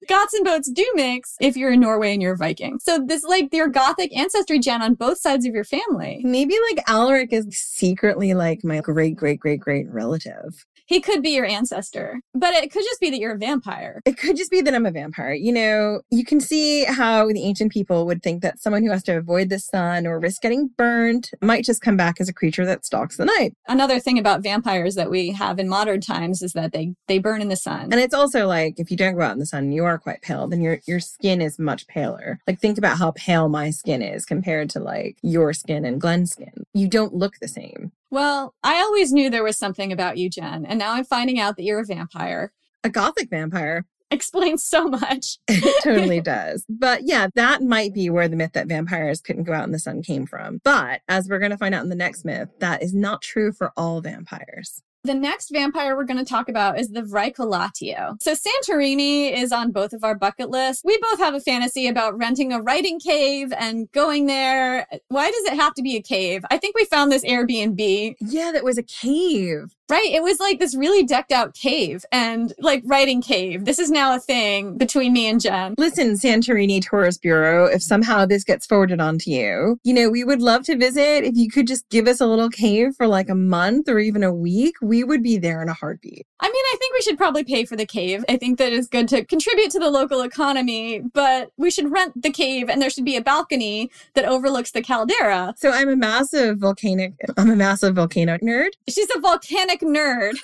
F: Goths and boats do mix if you're in Norway and you're a Viking. So this like your Gothic ancestry, Jen, on both sides of your family.
D: Maybe like Alaric is secretly like my great, great, great, great relative.
F: He could be your ancestor, but it could just be that you're a vampire.
D: It could just be that I'm a vampire. You know, you can see how the ancient people would think that someone who has to avoid the sun or risk getting burned might just come back as a creature that stalks the night.
F: Another thing about vampires that we have in modern times is that they they burn in the sun.
D: And it's also like if you don't go out in the sun, you are quite pale, then your your skin is much paler. Like think about how pale my skin is compared to like your skin and Glenn's skin. You don't look the same.
F: Well, I always knew there was something about you, Jen, and now I'm finding out that you're a vampire.
D: A gothic vampire.
F: Explains so much.
D: it totally does. But yeah, that might be where the myth that vampires couldn't go out in the sun came from. But as we're going to find out in the next myth, that is not true for all vampires.
F: The next vampire we're going to talk about is the Vricolatio. So Santorini is on both of our bucket lists. We both have a fantasy about renting a writing cave and going there. Why does it have to be a cave? I think we found this Airbnb.
D: Yeah, that was a cave.
F: Right. It was like this really decked out cave and like writing cave. This is now a thing between me and Jen.
D: Listen, Santorini Tourist Bureau, if somehow this gets forwarded on to you, you know, we would love to visit. If you could just give us a little cave for like a month or even a week, we would be there in a heartbeat.
F: I mean, I think we should probably pay for the cave. I think that is good to contribute to the local economy, but we should rent the cave and there should be a balcony that overlooks the caldera.
D: So I'm a massive volcanic, I'm a massive volcano nerd.
F: She's a volcanic nerd.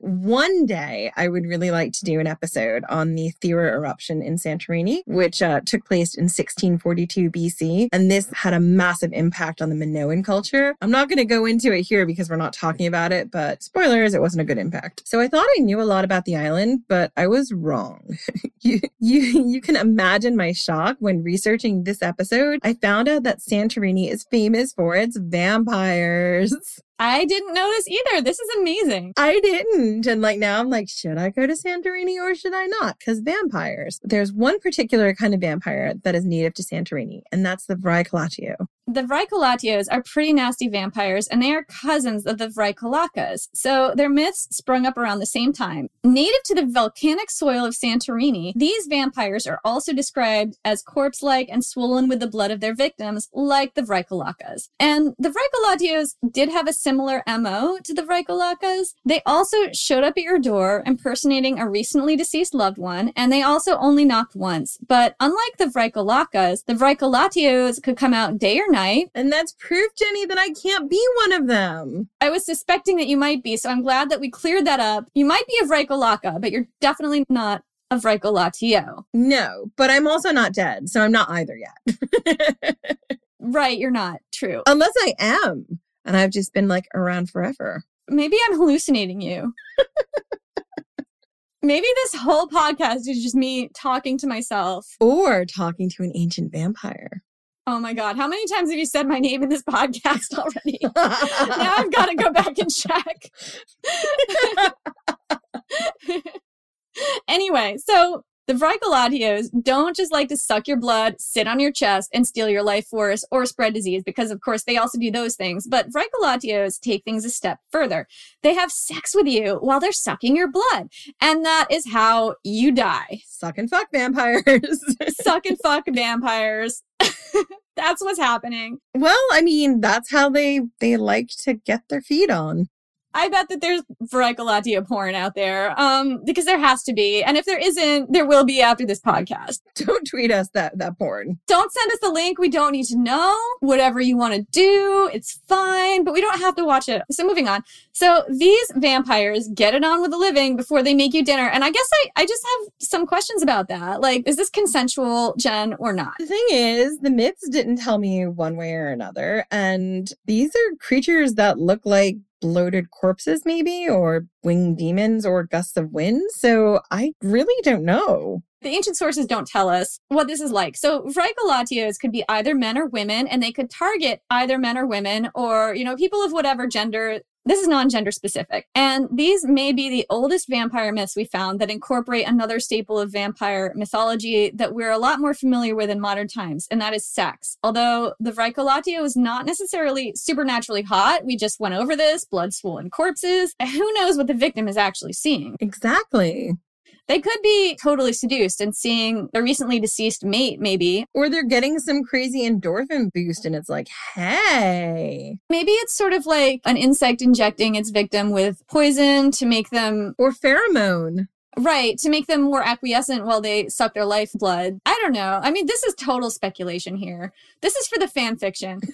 D: One day, I would really like to do an episode on the Thera eruption in Santorini, which uh, took place in 1642 BC. And this had a massive impact on the Minoan culture. I'm not going to go into it here because we're not talking about it, but spoilers, it wasn't a good impact. So I thought I knew a lot about the island, but I was wrong. you, you, you can imagine my shock when researching this episode. I found out that Santorini is famous for its vampires.
F: I didn't know this either. This is amazing.
D: I didn't. And like now I'm like, should I go to Santorini or should I not? Because vampires. There's one particular kind of vampire that is native to Santorini, and that's the Vricolatio.
F: The Vricolatios are pretty nasty vampires, and they are cousins of the Vrykolakas. So their myths sprung up around the same time. Native to the volcanic soil of Santorini, these vampires are also described as corpse like and swollen with the blood of their victims, like the Vrykolakas. And the Vricolatios did have a similar MO to the Vrykolakas. They also showed up at your door impersonating a recently deceased loved one, and they also only knocked once. But unlike the Vrykolakas, the Vricolatios could come out day or night.
D: And that's proof, Jenny, that I can't be one of them.
F: I was suspecting that you might be, so I'm glad that we cleared that up. You might be a Vrykolaka, but you're definitely not a Vricolatio.
D: No, but I'm also not dead, so I'm not either yet.
F: right, you're not. True.
D: Unless I am, and I've just been like around forever.
F: Maybe I'm hallucinating you. Maybe this whole podcast is just me talking to myself.
D: Or talking to an ancient vampire.
F: Oh my God. How many times have you said my name in this podcast already? now I've got to go back and check. anyway, so the Vricolatios don't just like to suck your blood, sit on your chest, and steal your life force or spread disease, because of course they also do those things. But Vricolatios take things a step further. They have sex with you while they're sucking your blood. And that is how you die.
D: Suck and fuck vampires.
F: suck and fuck vampires. That's what's happening.
D: Well, I mean, that's how they they like to get their feet on.
F: I bet that there's Vricolatio porn out there, um, because there has to be, and if there isn't, there will be after this podcast.
D: Don't tweet us that that porn.
F: Don't send us the link. We don't need to know. Whatever you want to do, it's fine, but we don't have to watch it. So moving on. So these vampires get it on with the living before they make you dinner, and I guess I I just have some questions about that. Like, is this consensual, Jen, or not?
D: The thing is, the myths didn't tell me one way or another, and these are creatures that look like bloated corpses, maybe, or winged demons or gusts of wind. So I really don't know.
F: The ancient sources don't tell us what this is like. So Vricolatios could be either men or women, and they could target either men or women or, you know, people of whatever gender this is non gender specific. And these may be the oldest vampire myths we found that incorporate another staple of vampire mythology that we're a lot more familiar with in modern times, and that is sex. Although the Vricolatio is not necessarily supernaturally hot, we just went over this blood swollen corpses. Who knows what the victim is actually seeing?
D: Exactly.
F: They could be totally seduced and seeing a recently deceased mate, maybe.
D: Or they're getting some crazy endorphin boost and it's like, hey.
F: Maybe it's sort of like an insect injecting its victim with poison to make them.
D: Or pheromone.
F: Right, to make them more acquiescent while they suck their lifeblood. I don't know. I mean, this is total speculation here. This is for the fan fiction.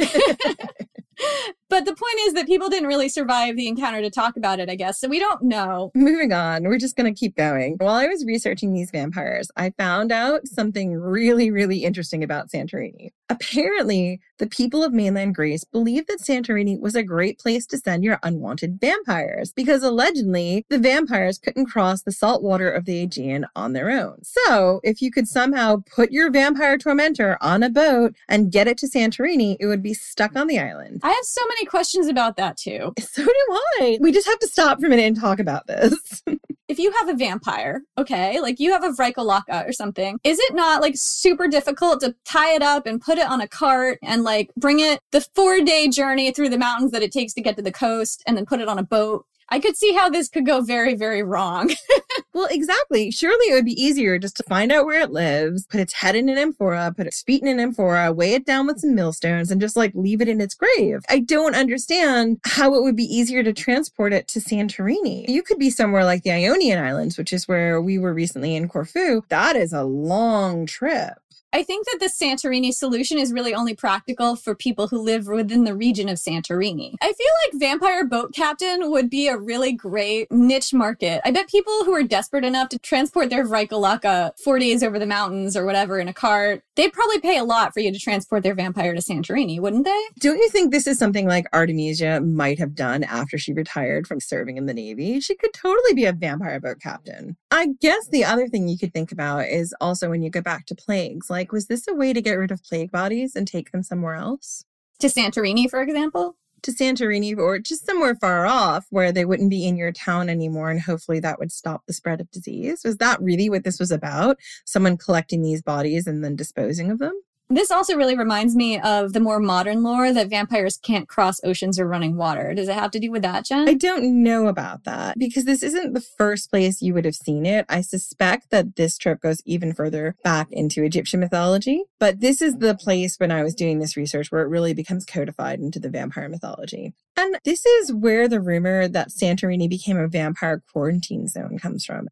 F: but the point is that people didn't really survive the encounter to talk about it, I guess. So we don't know.
D: Moving on, we're just going to keep going. While I was researching these vampires, I found out something really, really interesting about Santorini. Apparently, the people of mainland Greece believed that Santorini was a great place to send your unwanted vampires because allegedly the vampires couldn't cross the salt water of the Aegean on their own. So, if you could somehow put your vampire tormentor on a boat and get it to Santorini, it would be stuck on the island.
F: I have so many questions about that too.
D: So do I. We just have to stop for a minute and talk about this.
F: if you have a vampire, okay, like you have a Vrykolaca or something, is it not like super difficult to tie it up and put it on a cart and like bring it the four day journey through the mountains that it takes to get to the coast and then put it on a boat? I could see how this could go very, very wrong.
D: well, exactly. Surely it would be easier just to find out where it lives, put its head in an amphora, put its feet in an amphora, weigh it down with some millstones, and just like leave it in its grave. I don't understand how it would be easier to transport it to Santorini. You could be somewhere like the Ionian Islands, which is where we were recently in Corfu. That is a long trip.
F: I think that the Santorini solution is really only practical for people who live within the region of Santorini. I feel like Vampire Boat Captain would be a really great niche market. I bet people who are desperate enough to transport their Vrykolaca four days over the mountains or whatever in a cart, they'd probably pay a lot for you to transport their vampire to Santorini, wouldn't they?
D: Don't you think this is something like Artemisia might have done after she retired from serving in the Navy? She could totally be a vampire boat captain. I guess the other thing you could think about is also when you go back to plagues, like, was this a way to get rid of plague bodies and take them somewhere else?
F: To Santorini, for example?
D: To Santorini or just somewhere far off where they wouldn't be in your town anymore. And hopefully that would stop the spread of disease. Was that really what this was about? Someone collecting these bodies and then disposing of them?
F: This also really reminds me of the more modern lore that vampires can't cross oceans or running water. Does it have to do with that, Jen?
D: I don't know about that because this isn't the first place you would have seen it. I suspect that this trip goes even further back into Egyptian mythology, but this is the place when I was doing this research where it really becomes codified into the vampire mythology. And this is where the rumor that Santorini became a vampire quarantine zone comes from.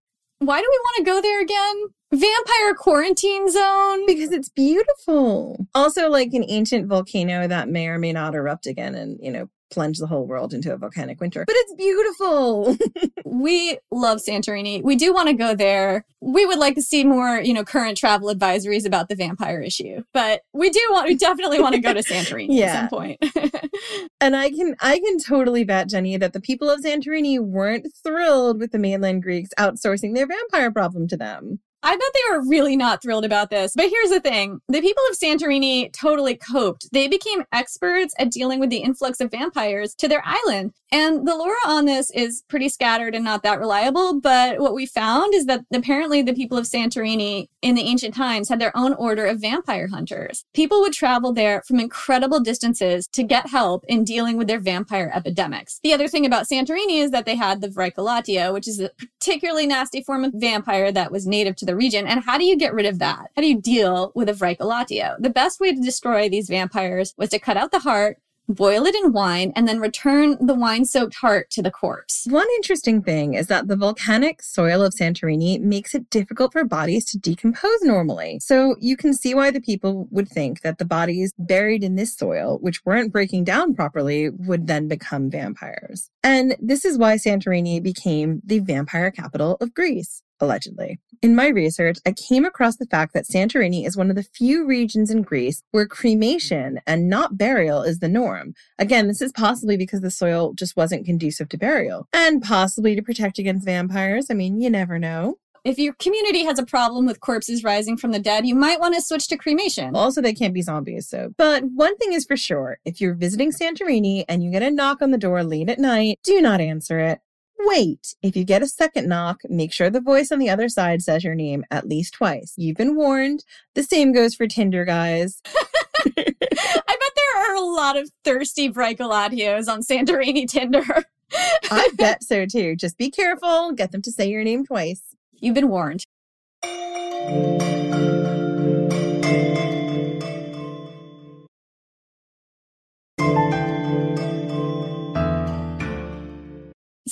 F: Why do we want to go there again? Vampire quarantine zone?
D: Because it's beautiful. Also, like an ancient volcano that may or may not erupt again and, you know, plunge the whole world into a volcanic winter. But it's beautiful.
F: we love Santorini. We do want to go there. We would like to see more, you know, current travel advisories about the vampire issue. But we do want we definitely want to go to Santorini yeah. at some point.
D: and I can I can totally bet Jenny that the people of Santorini weren't thrilled with the mainland Greeks outsourcing their vampire problem to them.
F: I bet they were really not thrilled about this. But here's the thing the people of Santorini totally coped. They became experts at dealing with the influx of vampires to their island. And the lore on this is pretty scattered and not that reliable. But what we found is that apparently the people of Santorini in the ancient times had their own order of vampire hunters. People would travel there from incredible distances to get help in dealing with their vampire epidemics. The other thing about Santorini is that they had the Vrykolatia, which is a particularly nasty form of vampire that was native to the region. And how do you get rid of that? How do you deal with a Vrykolatia? The best way to destroy these vampires was to cut out the heart, boil it in wine, and then return the wine soaked heart to the corpse.
D: One interesting thing is that the volcanic soil of Santorini makes it difficult for bodies to decompose normally. So you can see why the people would think that the bodies buried in this soil, which weren't breaking down properly, would then become vampires. And this is why Santorini became the vampire capital of Greece allegedly. In my research, I came across the fact that Santorini is one of the few regions in Greece where cremation and not burial is the norm. Again, this is possibly because the soil just wasn't conducive to burial, and possibly to protect against vampires. I mean, you never know.
F: If your community has a problem with corpses rising from the dead, you might want to switch to cremation.
D: Also, they can't be zombies, so. But one thing is for sure if you're visiting Santorini and you get a knock on the door late at night, do not answer it. Wait. If you get a second knock, make sure the voice on the other side says your name at least twice. You've been warned. The same goes for Tinder, guys.
F: I bet there are a lot of thirsty Vricolatios on Santorini Tinder.
D: I bet so too. Just be careful. Get them to say your name twice.
F: You've been warned.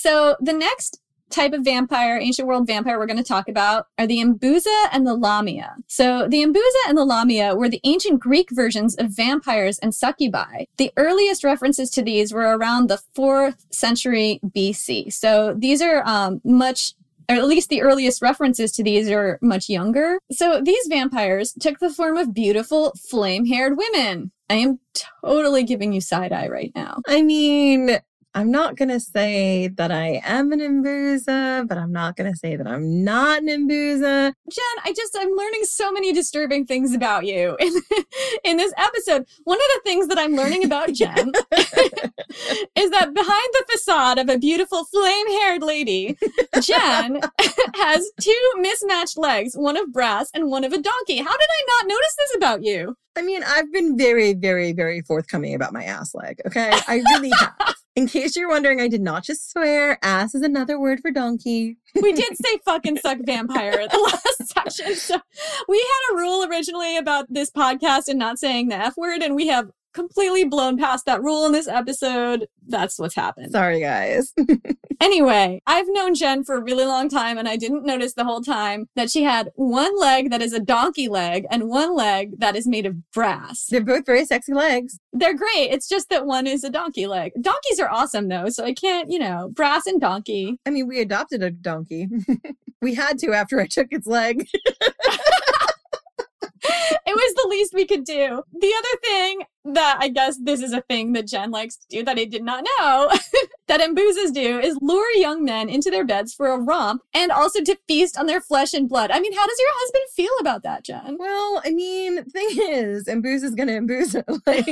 F: So the next type of vampire, ancient world vampire we're going to talk about are the Empusa and the Lamia. So the Empusa and the Lamia were the ancient Greek versions of vampires and succubi. The earliest references to these were around the 4th century BC. So these are um, much or at least the earliest references to these are much younger. So these vampires took the form of beautiful flame haired women. I am totally giving you side eye right now.
D: I mean, I'm not going to say that I am an Empusa, but I'm not going to say that I'm not an Empusa.
F: Jen, I just, I'm learning so many disturbing things about you in, in this episode. One of the things that I'm learning about Jen is that behind the facade of a beautiful flame haired lady, Jen has two mismatched legs, one of brass and one of a donkey. How did I not notice this about you?
D: I mean, I've been very, very, very forthcoming about my ass leg. Okay. I really have. In case you're wondering, I did not just swear. Ass is another word for donkey.
F: We did say fucking suck vampire at the last section. So we had a rule originally about this podcast and not saying the F word, and we have completely blown past that rule in this episode. That's what's happened.
D: Sorry, guys.
F: Anyway, I've known Jen for a really long time, and I didn't notice the whole time that she had one leg that is a donkey leg and one leg that is made of brass.
D: They're both very sexy legs.
F: They're great. It's just that one is a donkey leg. Donkeys are awesome, though, so I can't, you know, brass and donkey.
D: I mean, we adopted a donkey. we had to after I took its leg.
F: it was the least we could do. The other thing that I guess this is a thing that Jen likes to do that I did not know that Mbuzas do is lure young men into their beds for a romp and also to feast on their flesh and blood. I mean, how does your husband feel about that, Jen?
D: Well, I mean, the thing is, Empusa's gonna Empusa. Like,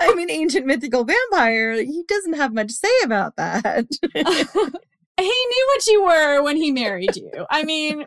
D: I'm an ancient mythical vampire. He doesn't have much say about that.
F: he knew what you were when he married you. I mean,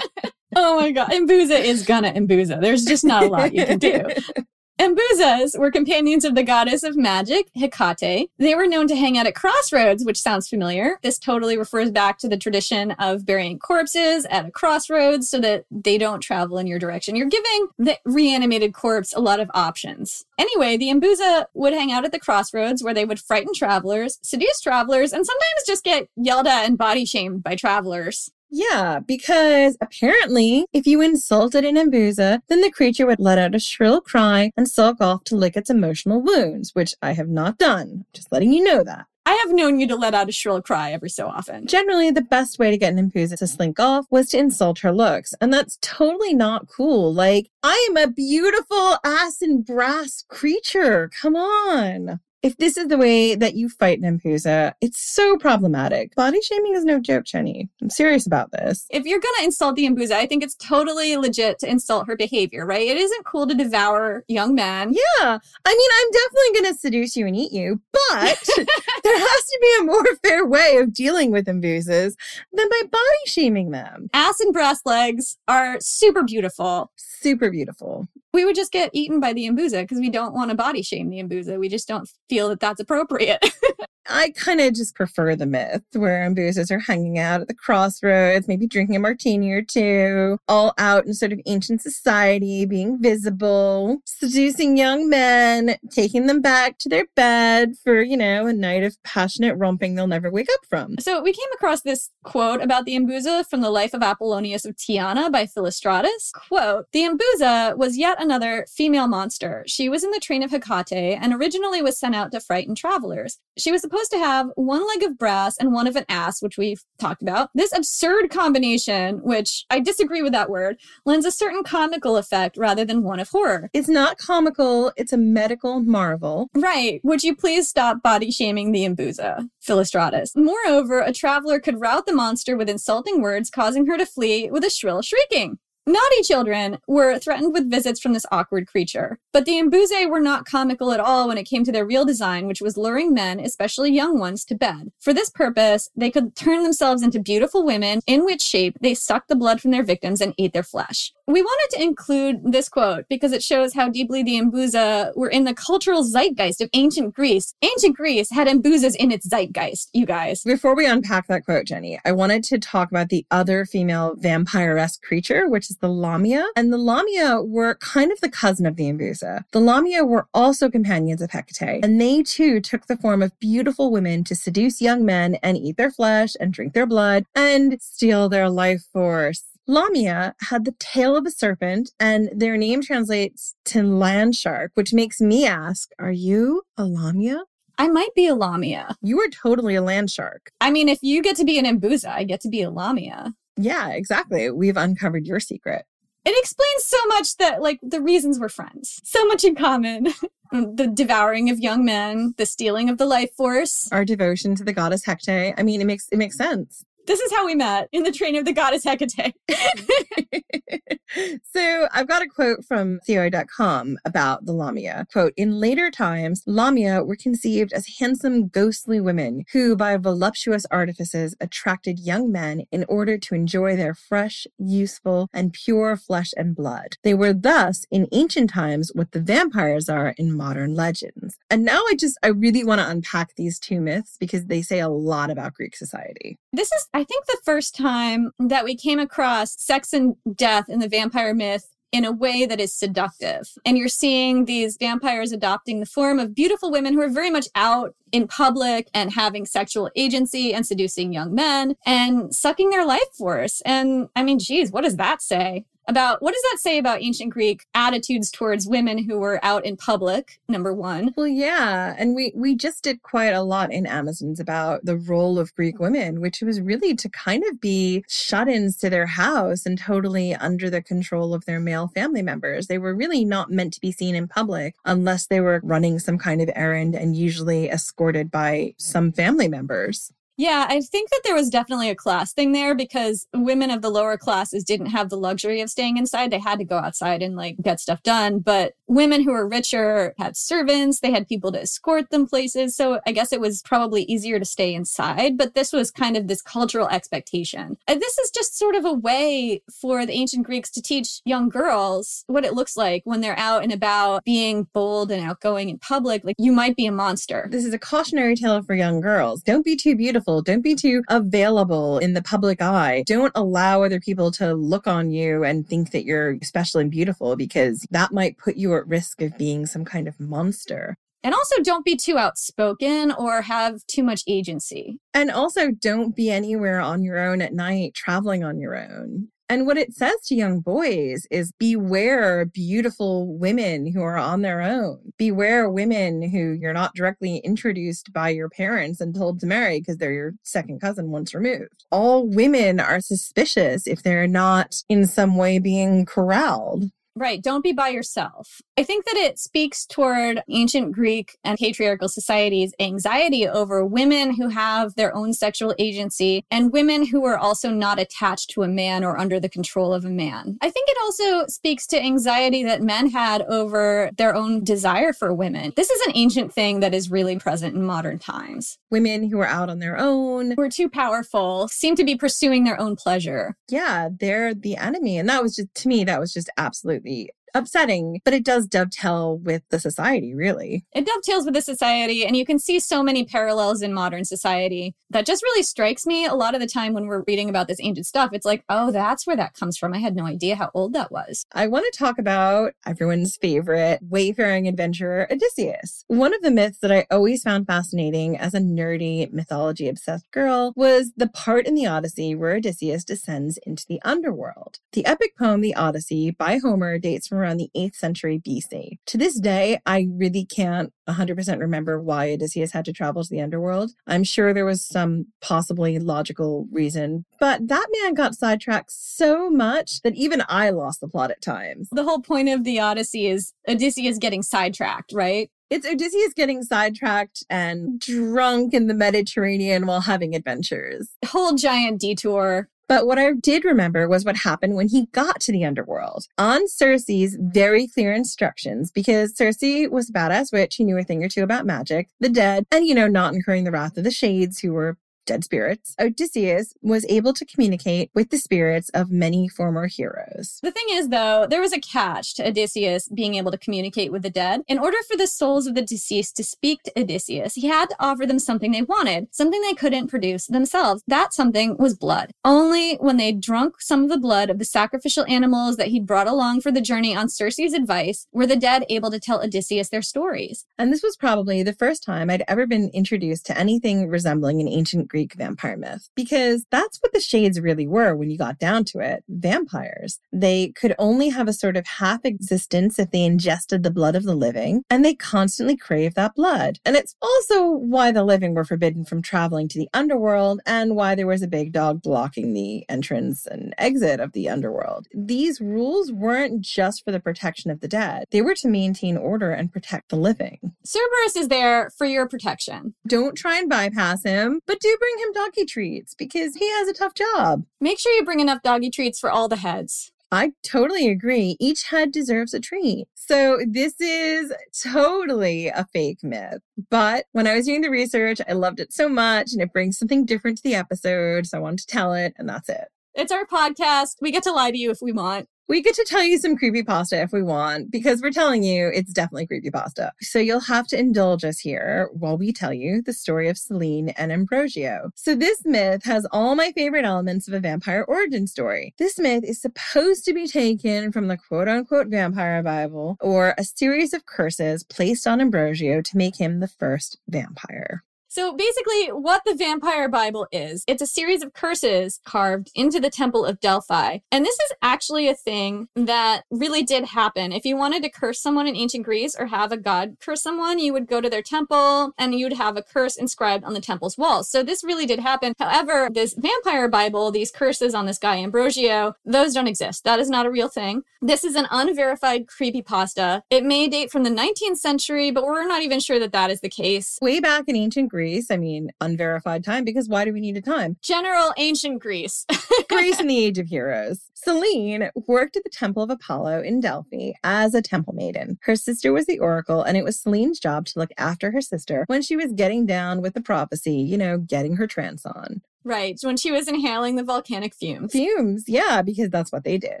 F: oh my God. Empusa is gonna Empusa. There's just not a lot you can do. Mbuzas were companions of the goddess of magic, Hecate. They were known to hang out at crossroads, which sounds familiar. This totally refers back to the tradition of burying corpses at a crossroads so that they don't travel in your direction. You're giving the reanimated corpse a lot of options. Anyway, the Empusa would hang out at the crossroads where they would frighten travelers, seduce travelers, and sometimes just get yelled at and body shamed by travelers.
D: Yeah, because apparently, if you insulted an Empusa, then the creature would let out a shrill cry and sulk off to lick its emotional wounds, which I have not done. Just letting you know that.
F: I have known you to let out a shrill cry every so often.
D: Generally, the best way to get an Empusa to slink off was to insult her looks, and that's totally not cool. Like, I am a beautiful ass and brass creature. Come on. If this is the way that you fight an Empusa, it's so problematic. Body shaming is no joke, Jenny. I'm serious about this.
F: If you're going to insult the Empusa, I think it's totally legit to insult her behavior, right? It isn't cool to devour young men.
D: Yeah. I mean, I'm definitely going to seduce you and eat you, but there has to be a more fair way of dealing with Mbuzas than by body shaming them.
F: Ass and brass legs are super beautiful.
D: Super beautiful.
F: We would just get eaten by the Empusa because we don't want to body shame the Empusa. We just don't feel that that's appropriate.
D: I kind of just prefer the myth where Mbuzas are hanging out at the crossroads, maybe drinking a martini or two, all out in sort of ancient society, being visible, seducing young men, taking them back to their bed for, you know, a night of passionate romping they'll never wake up from.
F: So we came across this quote about the Empusa from the life of Apollonius of Tyana by Philostratus. Quote, the Empusa was yet another female monster. She was in the train of Hecate and originally was sent out to frighten travelers. She was supposed to have one leg of brass and one of an ass, which we've talked about. This absurd combination, which I disagree with that word, lends a certain comical effect rather than one of horror.
D: It's not comical, it's a medical marvel.
F: Right. Would you please stop body shaming the Empusa, Philostratus? Moreover, a traveler could rout the monster with insulting words, causing her to flee with a shrill shrieking. Naughty children were threatened with visits from this awkward creature. But the Empusae were not comical at all when it came to their real design, which was luring men, especially young ones, to bed. For this purpose, they could turn themselves into beautiful women, in which shape they sucked the blood from their victims and ate their flesh. We wanted to include this quote because it shows how deeply the Empusa were in the cultural zeitgeist of ancient Greece. Ancient Greece had Mbuzas in its zeitgeist, you guys.
D: Before we unpack that quote, Jenny, I wanted to talk about the other female vampire-esque creature, which is the Lamia. And the Lamia were kind of the cousin of the Empusa. The Lamia were also companions of Hecate, and they too took the form of beautiful women to seduce young men and eat their flesh and drink their blood and steal their life force. Lamia had the tail of a serpent, and their name translates to land shark, which makes me ask, are you a Lamia?
F: I might be a Lamia.
D: You are totally a land shark.
F: I mean, if you get to be an Empusa, I get to be a Lamia.
D: Yeah, exactly. We've uncovered your secret.
F: It explains so much that, like, the reasons we're friends. So much in common. Mm, the devouring of young men, the stealing of the life force,
D: our devotion to the goddess Hecate. I mean, it makes it makes sense.
F: This is how we met in the train of the goddess Hecate.
D: so I've got a quote from Theoi.com about the Lamia. Quote, in later times, Lamia were conceived as handsome, ghostly women who, by voluptuous artifices, attracted young men in order to enjoy their fresh, useful, and pure flesh and blood. They were thus, in ancient times, what the vampires are in modern legends. And now I just, I really want to unpack these two myths because they say a lot about Greek society.
F: This is, I think, the first time that we came across sex and death in the vampire myth in a way that is seductive. And you're seeing these vampires adopting the form of beautiful women who are very much out in public and having sexual agency and seducing young men and sucking their life force. And I mean, geez, what does that say? About what does that say about ancient Greek attitudes towards women who were out in public? Number one.
D: Well, yeah, and we we just did quite a lot in Amazons about the role of Greek women, which was really to kind of be shut-ins to their house and totally under the control of their male family members. They were really not meant to be seen in public unless they were running some kind of errand and usually escorted by some family members.
F: Yeah, I think that there was definitely a class thing there because women of the lower classes didn't have the luxury of staying inside. They had to go outside and like get stuff done. But women who were richer had servants, they had people to escort them places. So I guess it was probably easier to stay inside. But this was kind of this cultural expectation. And this is just sort of a way for the ancient Greeks to teach young girls what it looks like when they're out and about being bold and outgoing in public. Like you might be a monster.
D: This is a cautionary tale for young girls. Don't be too beautiful don't be too available in the public eye. Don't allow other people to look on you and think that you're special and beautiful because that might put you at risk of being some kind of monster.
F: And also, don't be too outspoken or have too much agency.
D: And also, don't be anywhere on your own at night, traveling on your own. And what it says to young boys is beware beautiful women who are on their own. Beware women who you're not directly introduced by your parents and told to marry because they're your second cousin once removed. All women are suspicious if they're not in some way being corralled.
F: Right. Don't be by yourself. I think that it speaks toward ancient Greek and patriarchal societies' anxiety over women who have their own sexual agency and women who are also not attached to a man or under the control of a man. I think it also speaks to anxiety that men had over their own desire for women. This is an ancient thing that is really present in modern times.
D: Women who are out on their own,
F: who are too powerful, seem to be pursuing their own pleasure.
D: Yeah, they're the enemy. And that was just, to me, that was just absolutely me upsetting, but it does dovetail with the society, really.
F: It dovetails with the society, and you can see so many parallels in modern society that just really strikes me a lot of the time when we're reading about this ancient stuff. It's like, oh, that's where that comes from. I had no idea how old that was.
D: I want to talk about everyone's favorite wayfaring adventurer, Odysseus. One of the myths that I always found fascinating as a nerdy, mythology obsessed girl was the part in the Odyssey where Odysseus descends into the underworld. The epic poem, The Odyssey, by Homer, dates from around the 8th century BC. To this day, I really can't 100% remember why Odysseus had to travel to the underworld. I'm sure there was some possibly logical reason, but that man got sidetracked so much that even I lost the plot at times.
F: The whole point of the Odyssey is Odysseus getting sidetracked, right?
D: It's Odysseus getting sidetracked and drunk in the Mediterranean while having adventures.
F: Whole giant detour.
D: But what I did remember was what happened when he got to the underworld. On Circe's very clear instructions, because Circe was a badass witch who knew a thing or two about magic, the dead, and, you know, not incurring the wrath of the shades who were dead spirits, Odysseus was able to communicate with the spirits of many former heroes.
F: The thing is, though, there was a catch to Odysseus being able to communicate with the dead. In order for the souls of the deceased to speak to Odysseus, he had to offer them something they wanted, something they couldn't produce themselves. That something was blood. Only when they drunk some of the blood of the sacrificial animals that he'd brought along for the journey on Circe's advice were the dead able to tell Odysseus their stories.
D: And this was probably the first time I'd ever been introduced to anything resembling an ancient Greek Greek vampire myth because that's what the shades really were when you got down to it vampires. They could only have a sort of half existence if they ingested the blood of the living, and they constantly craved that blood. And it's also why the living were forbidden from traveling to the underworld and why there was a big dog blocking the entrance and exit of the underworld. These rules weren't just for the protection of the dead, they were to maintain order and protect the living.
F: Cerberus is there for your protection.
D: Don't try and bypass him, but do bring him doggy treats because he has a tough job.
F: Make sure you bring enough doggy treats for all the heads.
D: I totally agree. Each head deserves a treat. So this is totally a fake myth. But when I was doing the research, I loved it so much and it brings something different to the episode. So I wanted to tell it, and that's it.
F: It's our podcast. We get to lie to you if we want.
D: We get to tell you some creepy pasta if we want, because we're telling you it's definitely creepy pasta. So you'll have to indulge us here while we tell you the story of Selene and Ambrosio. So this myth has all my favorite elements of a vampire origin story. This myth is supposed to be taken from the quote unquote vampire Bible or a series of curses placed on Ambrosio to make him the first vampire.
F: So basically, what the Vampire Bible is, it's a series of curses carved into the Temple of Delphi. And this is actually a thing that really did happen. If you wanted to curse someone in ancient Greece or have a god curse someone, you would go to their temple and you'd have a curse inscribed on the temple's walls. So this really did happen. However, this Vampire Bible, these curses on this guy Ambrosio, those don't exist. That is not a real thing. This is an unverified creepypasta. It may date from the 19th century, but we're not even sure that that is the case.
D: Way back in ancient Greece, Greece. I mean, unverified time because why do we need a time?
F: General ancient Greece.
D: Greece in the Age of Heroes. Selene worked at the Temple of Apollo in Delphi as a temple maiden. Her sister was the oracle, and it was Selene's job to look after her sister when she was getting down with the prophecy, you know, getting her trance on.
F: Right, when she was inhaling the volcanic fumes.
D: Fumes, yeah, because that's what they did.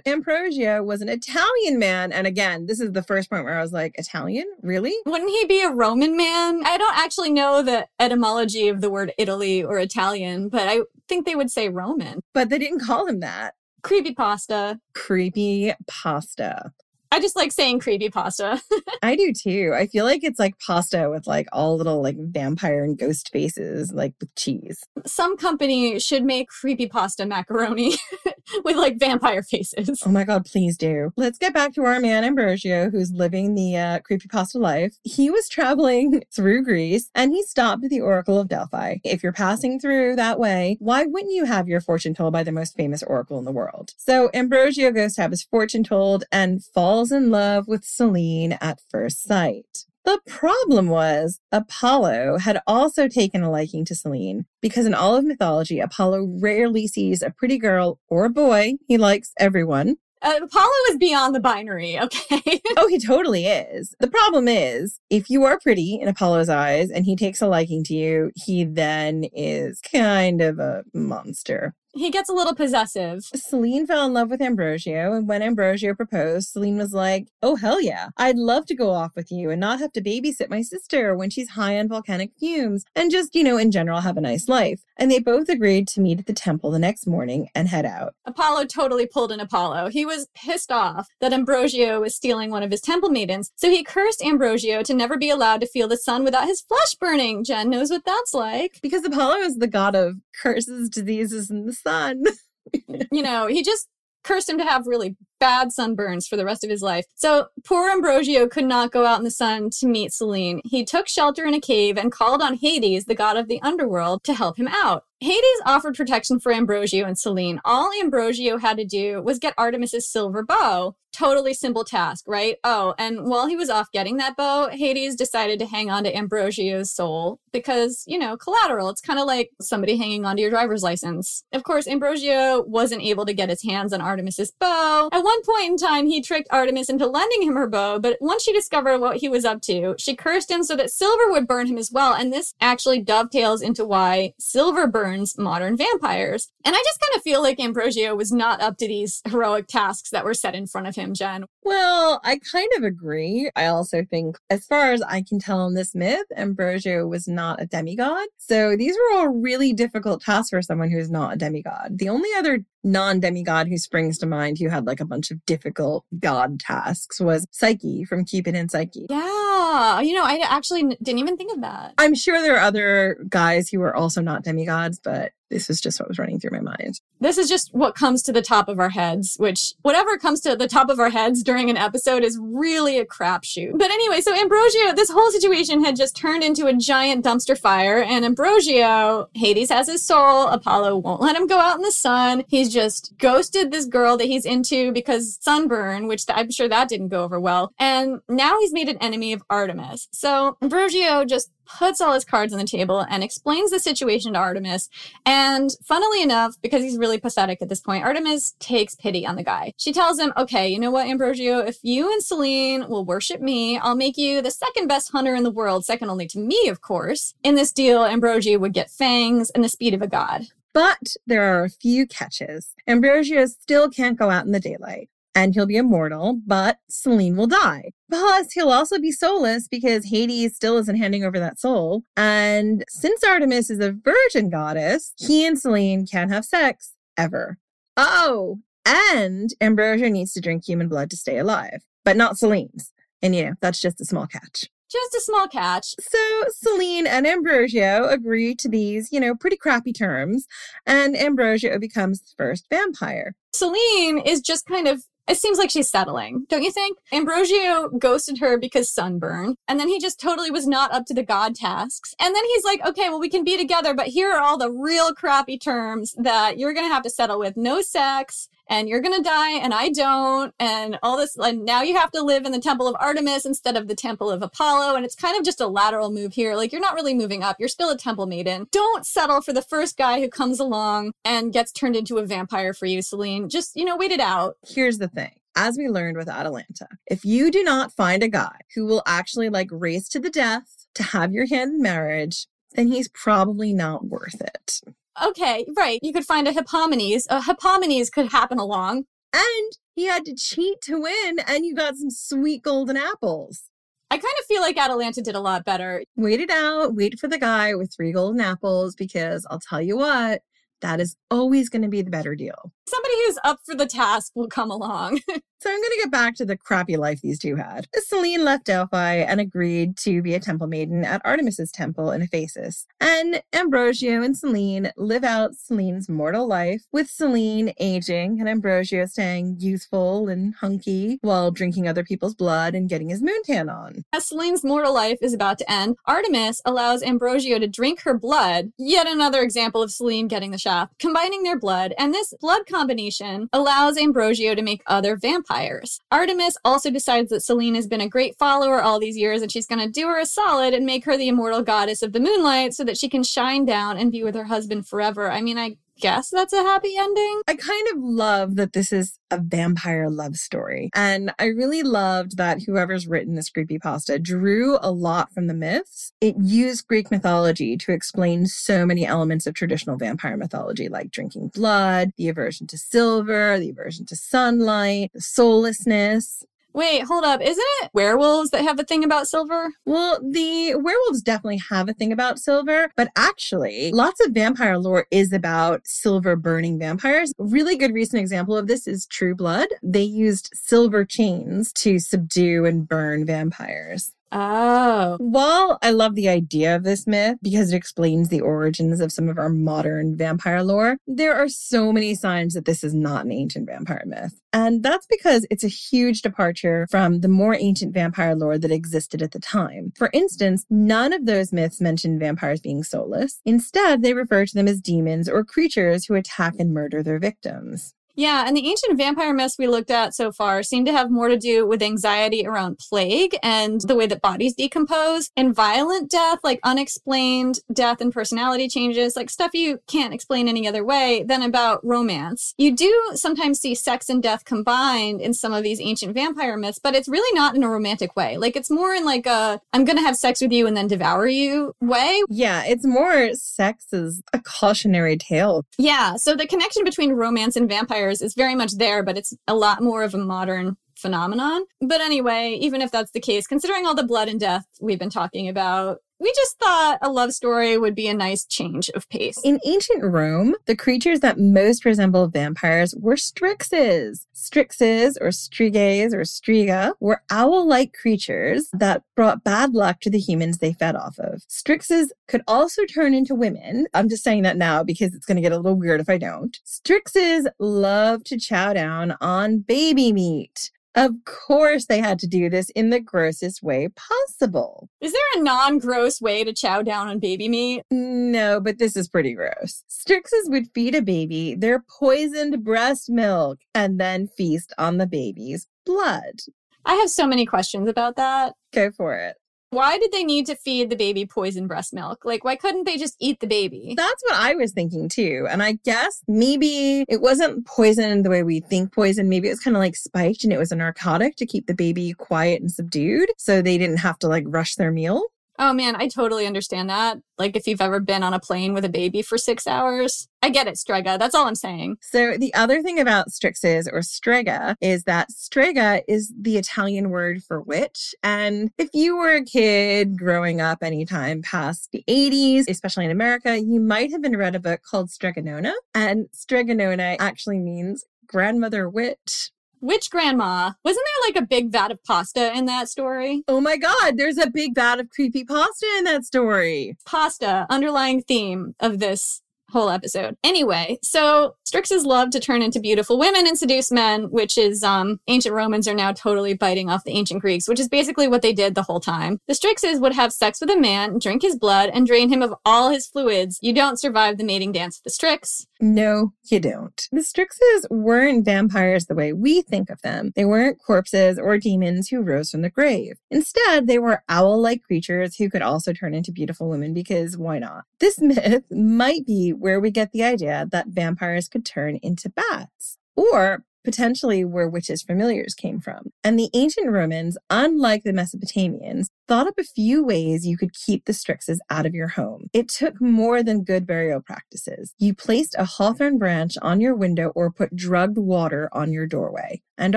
D: Ambrosio was an Italian man. And again, this is the first point where I was like, Italian? Really?
F: Wouldn't he be a Roman man? I don't actually know the etymology of the word Italy or Italian, but I think they would say Roman.
D: But they didn't call him that.
F: Creepy pasta.
D: Creepy pasta.
F: I just like saying creepy pasta.
D: I do too. I feel like it's like pasta with like all little like vampire and ghost faces, like with cheese.
F: Some company should make creepy pasta macaroni with like vampire faces.
D: Oh my god, please do. Let's get back to our man Ambrosio, who's living the uh, creepy pasta life. He was traveling through Greece and he stopped at the Oracle of Delphi. If you're passing through that way, why wouldn't you have your fortune told by the most famous oracle in the world? So Ambrosio goes to have his fortune told and falls falls in love with Selene at first sight. The problem was Apollo had also taken a liking to Selene because in all of mythology, Apollo rarely sees a pretty girl or a boy. He likes everyone.
F: Uh, Apollo is beyond the binary, okay?
D: oh, he totally is. The problem is, if you are pretty in Apollo's eyes and he takes a liking to you, he then is kind of a monster.
F: He gets a little possessive.
D: Selene fell in love with Ambrosio, and when Ambrosio proposed, Selene was like, Oh, hell yeah. I'd love to go off with you and not have to babysit my sister when she's high on volcanic fumes and just, you know, in general, have a nice life. And they both agreed to meet at the temple the next morning and head out.
F: Apollo totally pulled an Apollo. He was pissed off that Ambrosio was stealing one of his temple maidens, so he cursed Ambrosio to never be allowed to feel the sun without his flesh burning. Jen knows what that's like.
D: Because Apollo is the god of curses, diseases, and the sun.
F: you know, he just cursed him to have really bad sunburns for the rest of his life. So poor Ambrosio could not go out in the sun to meet Selene. He took shelter in a cave and called on Hades, the god of the underworld, to help him out. Hades offered protection for Ambrosio and Selene. All Ambrosio had to do was get Artemis's silver bow. Totally simple task, right? Oh, and while he was off getting that bow, Hades decided to hang on to Ambrosio's soul because, you know, collateral. It's kind of like somebody hanging onto your driver's license. Of course, Ambrosio wasn't able to get his hands on Artemis's bow. At one point in time, he tricked Artemis into lending him her bow, but once she discovered what he was up to, she cursed him so that silver would burn him as well. And this actually dovetails into why silver burns modern vampires. And I just kind of feel like Ambrosio was not up to these heroic tasks that were set in front of him, Jen.
D: Well, I kind of agree. I also think, as far as I can tell in this myth, Ambrosio was not a demigod. So these were all really difficult tasks for someone who is not a demigod. The only other non demigod who springs to mind who had like a bunch of difficult god tasks was Psyche from Cupid and Psyche.
F: Yeah. You know, I actually didn't even think of that.
D: I'm sure there are other guys who were also not demigods, but this is just what was running through my mind.
F: This is just what comes to the top of our heads, which whatever comes to the top of our heads during an episode is really a crapshoot. But anyway, so Ambrosio, this whole situation had just turned into a giant dumpster fire, and Ambrosio, Hades has his soul, Apollo won't let him go out in the sun. He's just ghosted this girl that he's into because sunburn, which I'm sure that didn't go over well. And now he's made an enemy of Artemis. So Ambrosio just puts all his cards on the table and explains the situation to Artemis. And funnily enough, because he's really pathetic at this point, Artemis takes pity on the guy. She tells him, okay, you know what, Ambrosio, if you and Selene will worship me, I'll make you the second best hunter in the world, second only to me, of course. In this deal, Ambrosio would get fangs and the speed of a god.
D: But there are a few catches. Ambrosio still can't go out in the daylight and he'll be immortal, but Selene will die. Plus, he'll also be soulless because Hades still isn't handing over that soul. And since Artemis is a virgin goddess, he and Selene can't have sex ever. Oh, and Ambrosio needs to drink human blood to stay alive, but not Selene's. And you know, that's just a small catch.
F: Just a small catch.
D: So Selene and Ambrosio agree to these, you know, pretty crappy terms, and Ambrosio becomes the first vampire.
F: Selene is just kind of it seems like she's settling, don't you think? Ambrosio ghosted her because sunburn, and then he just totally was not up to the god tasks. And then he's like, okay, well, we can be together, but here are all the real crappy terms that you're going to have to settle with no sex, and you're gonna die and I don't, and all this. And now you have to live in the temple of Artemis instead of the temple of Apollo. And it's kind of just a lateral move here. Like you're not really moving up, you're still a temple maiden. Don't settle for the first guy who comes along and gets turned into a vampire for you, Selene. Just, you know, wait it out.
D: Here's the thing as we learned with Atalanta, if you do not find a guy who will actually like race to the death to have your hand in marriage, then he's probably not worth it
F: okay, right. You could find a Hippomenes. A Hippomenes could happen along.
D: And he had to cheat to win, and you got some sweet golden apples.
F: I kind of feel like Atalanta did a lot better.
D: Wait it out. Wait for the guy with three golden apples because I'll tell you what, that is always going to be the better deal.
F: Somebody who's up for the task will come along.
D: so I'm going to get back to the crappy life these two had. Selene left Delphi and agreed to be a temple maiden at Artemis's temple in Ephesus. And Ambrosio and Selene live out Selene's mortal life, with Selene aging and Ambrosio staying youthful and hunky while drinking other people's blood and getting his moon tan on.
F: As Selene's mortal life is about to end, Artemis allows Ambrosio to drink her blood. Yet another example of Selene getting the shaft, combining their blood, and this blood combination allows Ambrosio to make other vampires. Artemis also decides that Selene has been a great follower all these years and she's going to do her a solid and make her the immortal goddess of the moonlight so that she can shine down and be with her husband forever. I mean, I guess that's a happy ending.
D: I kind of love that this is a vampire love story. And I really loved that whoever's written this creepy pasta drew a lot from the myths. It used Greek mythology to explain so many elements of traditional vampire mythology, like drinking blood, the aversion to silver, the aversion to sunlight, the soullessness.
F: Wait, hold up. Isn't it werewolves that have a thing about silver?
D: Well, the werewolves definitely have a thing about silver, but actually, lots of vampire lore is about silver burning vampires. Really good recent example of this is True Blood. They used silver chains to subdue and burn vampires.
F: Oh.
D: While I love the idea of this myth because it explains the origins of some of our modern vampire lore, there are so many signs that this is not an ancient vampire myth. And that's because it's a huge departure from the more ancient vampire lore that existed at the time. For instance, none of those myths mention vampires being soulless. Instead, they refer to them as demons or creatures who attack and murder their victims.
F: Yeah, and the ancient vampire myths we looked at so far seem to have more to do with anxiety around plague and the way that bodies decompose and violent death, like unexplained death and personality changes, like stuff you can't explain any other way than about romance. You do sometimes see sex and death combined in some of these ancient vampire myths, but it's really not in a romantic way. Like it's more in like a I'm going to have sex with you and then devour you way.
D: Yeah, it's more sex is a cautionary tale.
F: Yeah, so the connection between romance and vampire is very much there, but it's a lot more of a modern phenomenon. But anyway, even if that's the case, considering all the blood and death we've been talking about, we just thought a love story would be a nice change of pace.
D: In ancient Rome, the creatures that most resembled vampires were strixes. Strixes, or striges, or striga, were owl like creatures that brought bad luck to the humans they fed off of. Strixes could also turn into women. I'm just saying that now because it's going to get a little weird if I don't. Strixes love to chow down on baby meat. Of course, they had to do this in the grossest way possible.
F: Is there a non gross way to chow down on baby meat?
D: No, but this is pretty gross. Strixes would feed a baby their poisoned breast milk and then feast on the baby's blood.
F: I have so many questions about that.
D: Go for it.
F: Why did they need to feed the baby poison breast milk? Like, why couldn't they just eat the baby?
D: That's what I was thinking too. And I guess maybe it wasn't poison the way we think poison. Maybe it was kind of like spiked and it was a narcotic to keep the baby quiet and subdued. So they didn't have to like rush their meal.
F: Oh man, I totally understand that. Like if you've ever been on a plane with a baby for six hours, I get it, Strega. That's all I'm saying.
D: So the other thing about strixes or strega is that strega is the Italian word for witch. And if you were a kid growing up anytime past the 80s, especially in America, you might have been read a book called Strega Nona. And Strega Nona actually means grandmother witch
F: which grandma? Wasn't there like a big vat of pasta in that story?
D: Oh my god, there's a big vat of creepy pasta in that story.
F: Pasta, underlying theme of this whole episode. Anyway, so Strixes love to turn into beautiful women and seduce men, which is um ancient Romans are now totally biting off the ancient Greeks, which is basically what they did the whole time. The Strixes would have sex with a man, drink his blood, and drain him of all his fluids. You don't survive the mating dance with the Strix.
D: No, you don't. The Strixes weren't vampires the way we think of them. They weren't corpses or demons who rose from the grave. Instead, they were owl like creatures who could also turn into beautiful women because why not? This myth might be where we get the idea that vampires could turn into bats. Or potentially where witches' familiars came from. And the ancient Romans, unlike the Mesopotamians, thought up a few ways you could keep the Strixes out of your home. It took more than good burial practices. You placed a hawthorn branch on your window or put drugged water on your doorway. And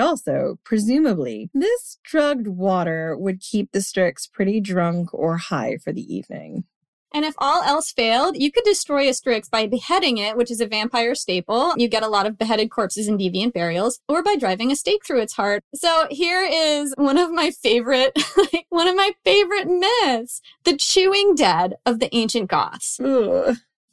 D: also, presumably, this drugged water would keep the Strix pretty drunk or high for the evening.
F: And if all else failed, you could destroy a Strix by beheading it, which is a vampire staple. You get a lot of beheaded corpses in deviant burials, or by driving a stake through its heart. So here is one of my favorite, like one of my favorite myths: the chewing dead of the ancient Goths.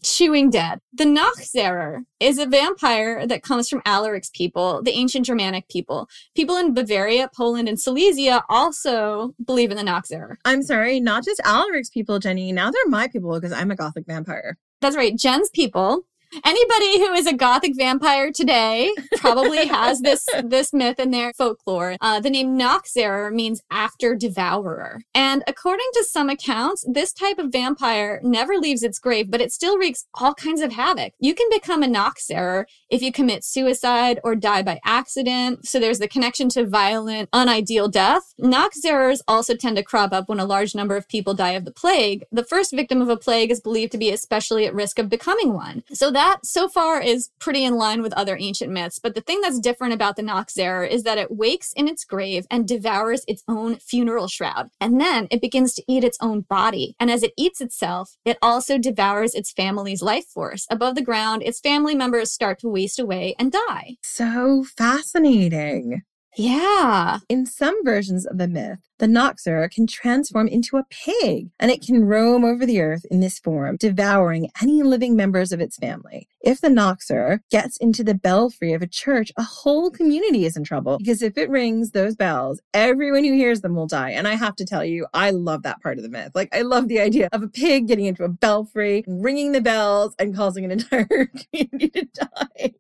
F: Chewing Dead. The Nachzehrer is a vampire that comes from Alaric's people, the ancient Germanic people. People in Bavaria, Poland, and Silesia also believe in the Nachzehrer.
D: I'm sorry, not just Alaric's people, Jenny. Now they're my people because I'm a gothic vampire.
F: That's right, Jen's people. Anybody who is a gothic vampire today probably has this this myth in their folklore. Uh, the name Nachzehrer means after devourer, and according to some accounts, this type of vampire never leaves its grave, but it still wreaks all kinds of havoc. You can become a Nachzehrer if you commit suicide or die by accident. So there's the connection to violent, unideal death. Nachzehrers also tend to crop up when a large number of people die of the plague. The first victim of a plague is believed to be especially at risk of becoming one. So that so far is pretty in line with other ancient myths. But the thing that's different about the Nachzehrer is that it wakes in its grave and devours its own funeral shroud. And then it begins to eat its own body. And as it eats itself, it also devours its family's life force. Above the ground, its family members start to waste away and die.
D: So fascinating.
F: Yeah.
D: In some versions of the myth, the Nachzehrer can transform into a pig and it can roam over the earth in this form, devouring any living members of its family. If the Nachzehrer gets into the belfry of a church, a whole community is in trouble because if it rings those bells, everyone who hears them will die. And I have to tell you, I love that part of the myth. Like, I love the idea of a pig getting into a belfry, ringing the bells, and causing an entire community to die.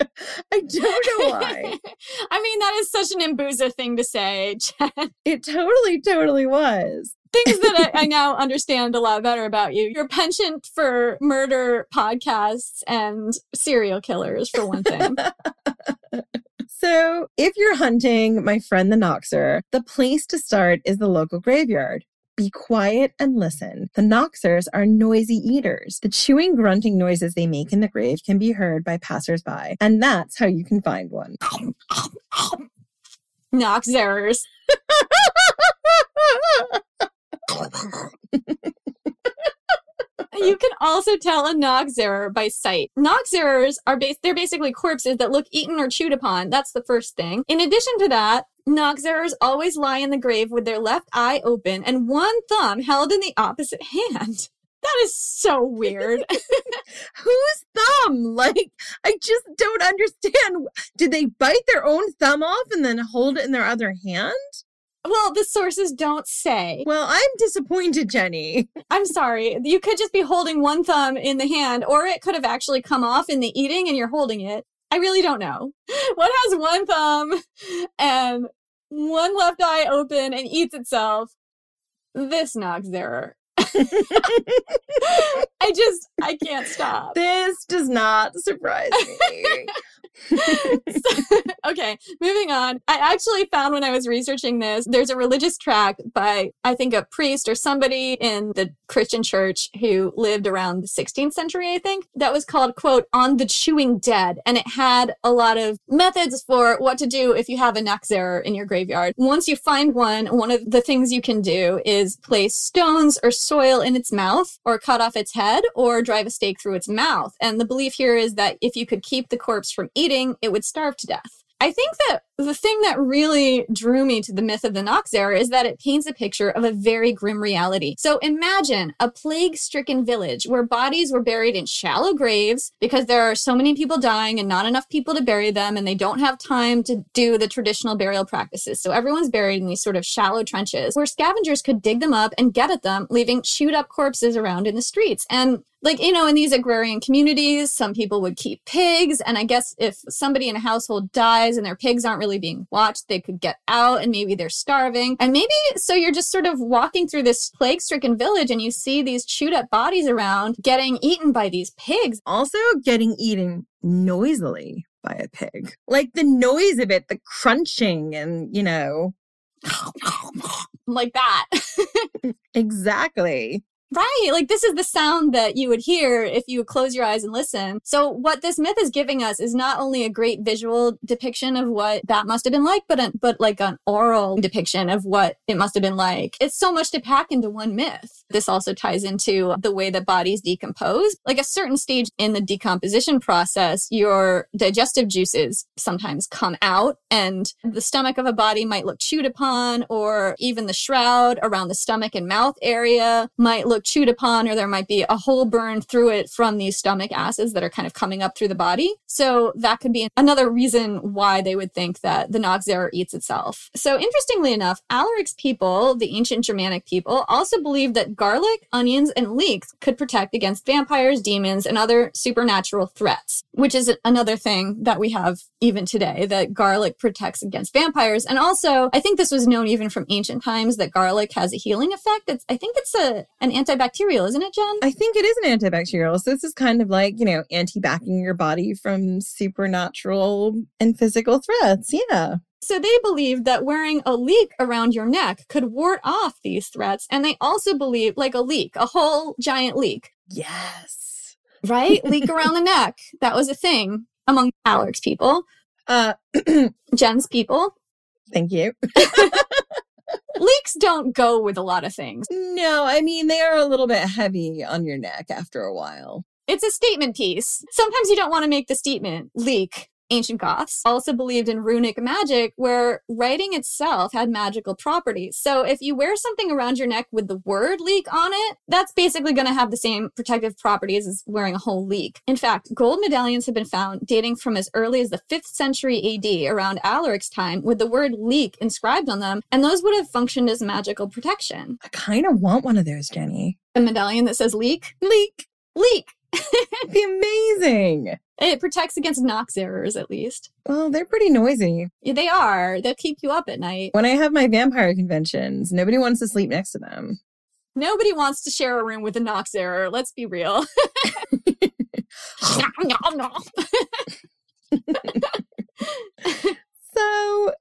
D: I don't know why.
F: I mean, that is such an Empusa thing to say, Jen.
D: It totally, totally was.
F: Things that I, I, now understand a lot better about you. Your penchant for murder podcasts and serial killers, for one thing.
D: so, if you're hunting my friend the Nachzehrer, the place to start is the local graveyard. Be quiet and listen. The Nachzehrers are noisy eaters. The chewing, grunting noises they make in the grave can be heard by passersby, and that's how you can find one.
F: Nachzehrs. you can also tell a Nachzehrer by sight. Nachzehrers are bas- they're basically corpses that look eaten or chewed upon. That's the first thing. In addition to that, Nachzehrs always lie in the grave with their left eye open and one thumb held in the opposite hand. That is so weird.
D: Whose thumb? Like, I just don't understand. Did they bite their own thumb off and then hold it in their other hand?
F: Well, the sources don't say.
D: Well, I'm disappointed, Jenny.
F: I'm sorry. You could just be holding one thumb in the hand, or it could have actually come off in the eating and you're holding it. I really don't know. What has one thumb and one left eye open and eats itself? this Nachzehrer. I just, I can't stop.
D: This does not surprise me.
F: okay, moving on. I actually found when I was researching this, there's a religious tract by, I think, a priest or somebody in the Christian church who lived around the 16th century, I think, that was called, quote, On the Chewing Dead. And it had a lot of methods for what to do if you have a Nachzehrer in your graveyard. Once you find one, one of the things you can do is place stones or soil in its mouth or cut off its head or drive a stake through its mouth. And the belief here is that if you could keep the corpse from eating, it would starve to death. I think that the thing that really drew me to the myth of the Nachzehrer is that it paints a picture of a very grim reality. So imagine a plague stricken village where bodies were buried in shallow graves because there are so many people dying and not enough people to bury them, and they don't have time to do the traditional burial practices. So everyone's buried in these sort of shallow trenches where scavengers could dig them up and get at them, leaving chewed up corpses around in the streets. And like you know in these agrarian communities some people would keep pigs and i guess if somebody in a household dies and their pigs aren't really being watched. They could get out and maybe they're starving. And maybe so you're just sort of walking through this plague stricken village and you see these chewed up bodies around getting eaten by these pigs.
D: Also getting eaten noisily by a pig. Like the noise of it the crunching and you know.
F: Like that.
D: Exactly
F: Right. Like this is the sound that you would hear if you close your eyes and listen. So what this myth is giving us is not only a great visual depiction of what that must have been like, but a, but like an oral depiction of what it must have been like. It's so much to pack into one myth. This also ties into the way that bodies decompose. Like a certain stage in the decomposition process, your digestive juices sometimes come out and the stomach of a body might look chewed upon or even the shroud around the stomach and mouth area might look chewed upon or there might be a hole burned through it from these stomach acids that are kind of coming up through the body. So that could be another reason why they would think that the Nachzehrer eats itself. So interestingly enough, Alaric's people, the ancient Germanic people, also believed that garlic, onions, and leeks could protect against vampires, demons, and other supernatural threats, which is another thing that we have even today, that garlic protects against vampires. And also, I think this was known even from ancient times that garlic has a healing effect. It's, I think it's a, an antibacterial, isn't it, Jen?
D: I think it is an antibacterial. So this is kind of like, you know, anti-backing your body from supernatural and physical threats. Yeah.
F: So they believed that wearing a leek around your neck could ward off these threats. And they also believed like a leek, a whole giant leek.
D: Yes.
F: Right? leek around the neck. That was a thing among Alaric's people.
D: Uh
F: Jen's people.
D: Thank you.
F: Leeks don't go with a lot of things.
D: No, I mean, they are a little bit heavy on your neck after a while.
F: It's a statement piece. Sometimes you don't want to make the statement leek. Ancient Goths also believed in runic magic, where writing itself had magical properties. So if you wear something around your neck with the word leek on it, that's basically going to have the same protective properties as wearing a whole leek. In fact, gold medallions have been found dating from as early as the 5th century AD, around Alaric's time, with the word leek inscribed on them, and those would have functioned as magical protection.
D: I kind of want one of those, Jenny.
F: A medallion that says leek?
D: Leek.
F: Leek.
D: It'd be amazing.
F: It protects against Nachzehrers, at least.
D: Well, they're pretty noisy.
F: Yeah, they are. They'll keep you up at night.
D: When I have my vampire conventions, nobody wants to sleep next to them.
F: Nobody wants to share a room with a Nachzehrer. Let's be real.
D: so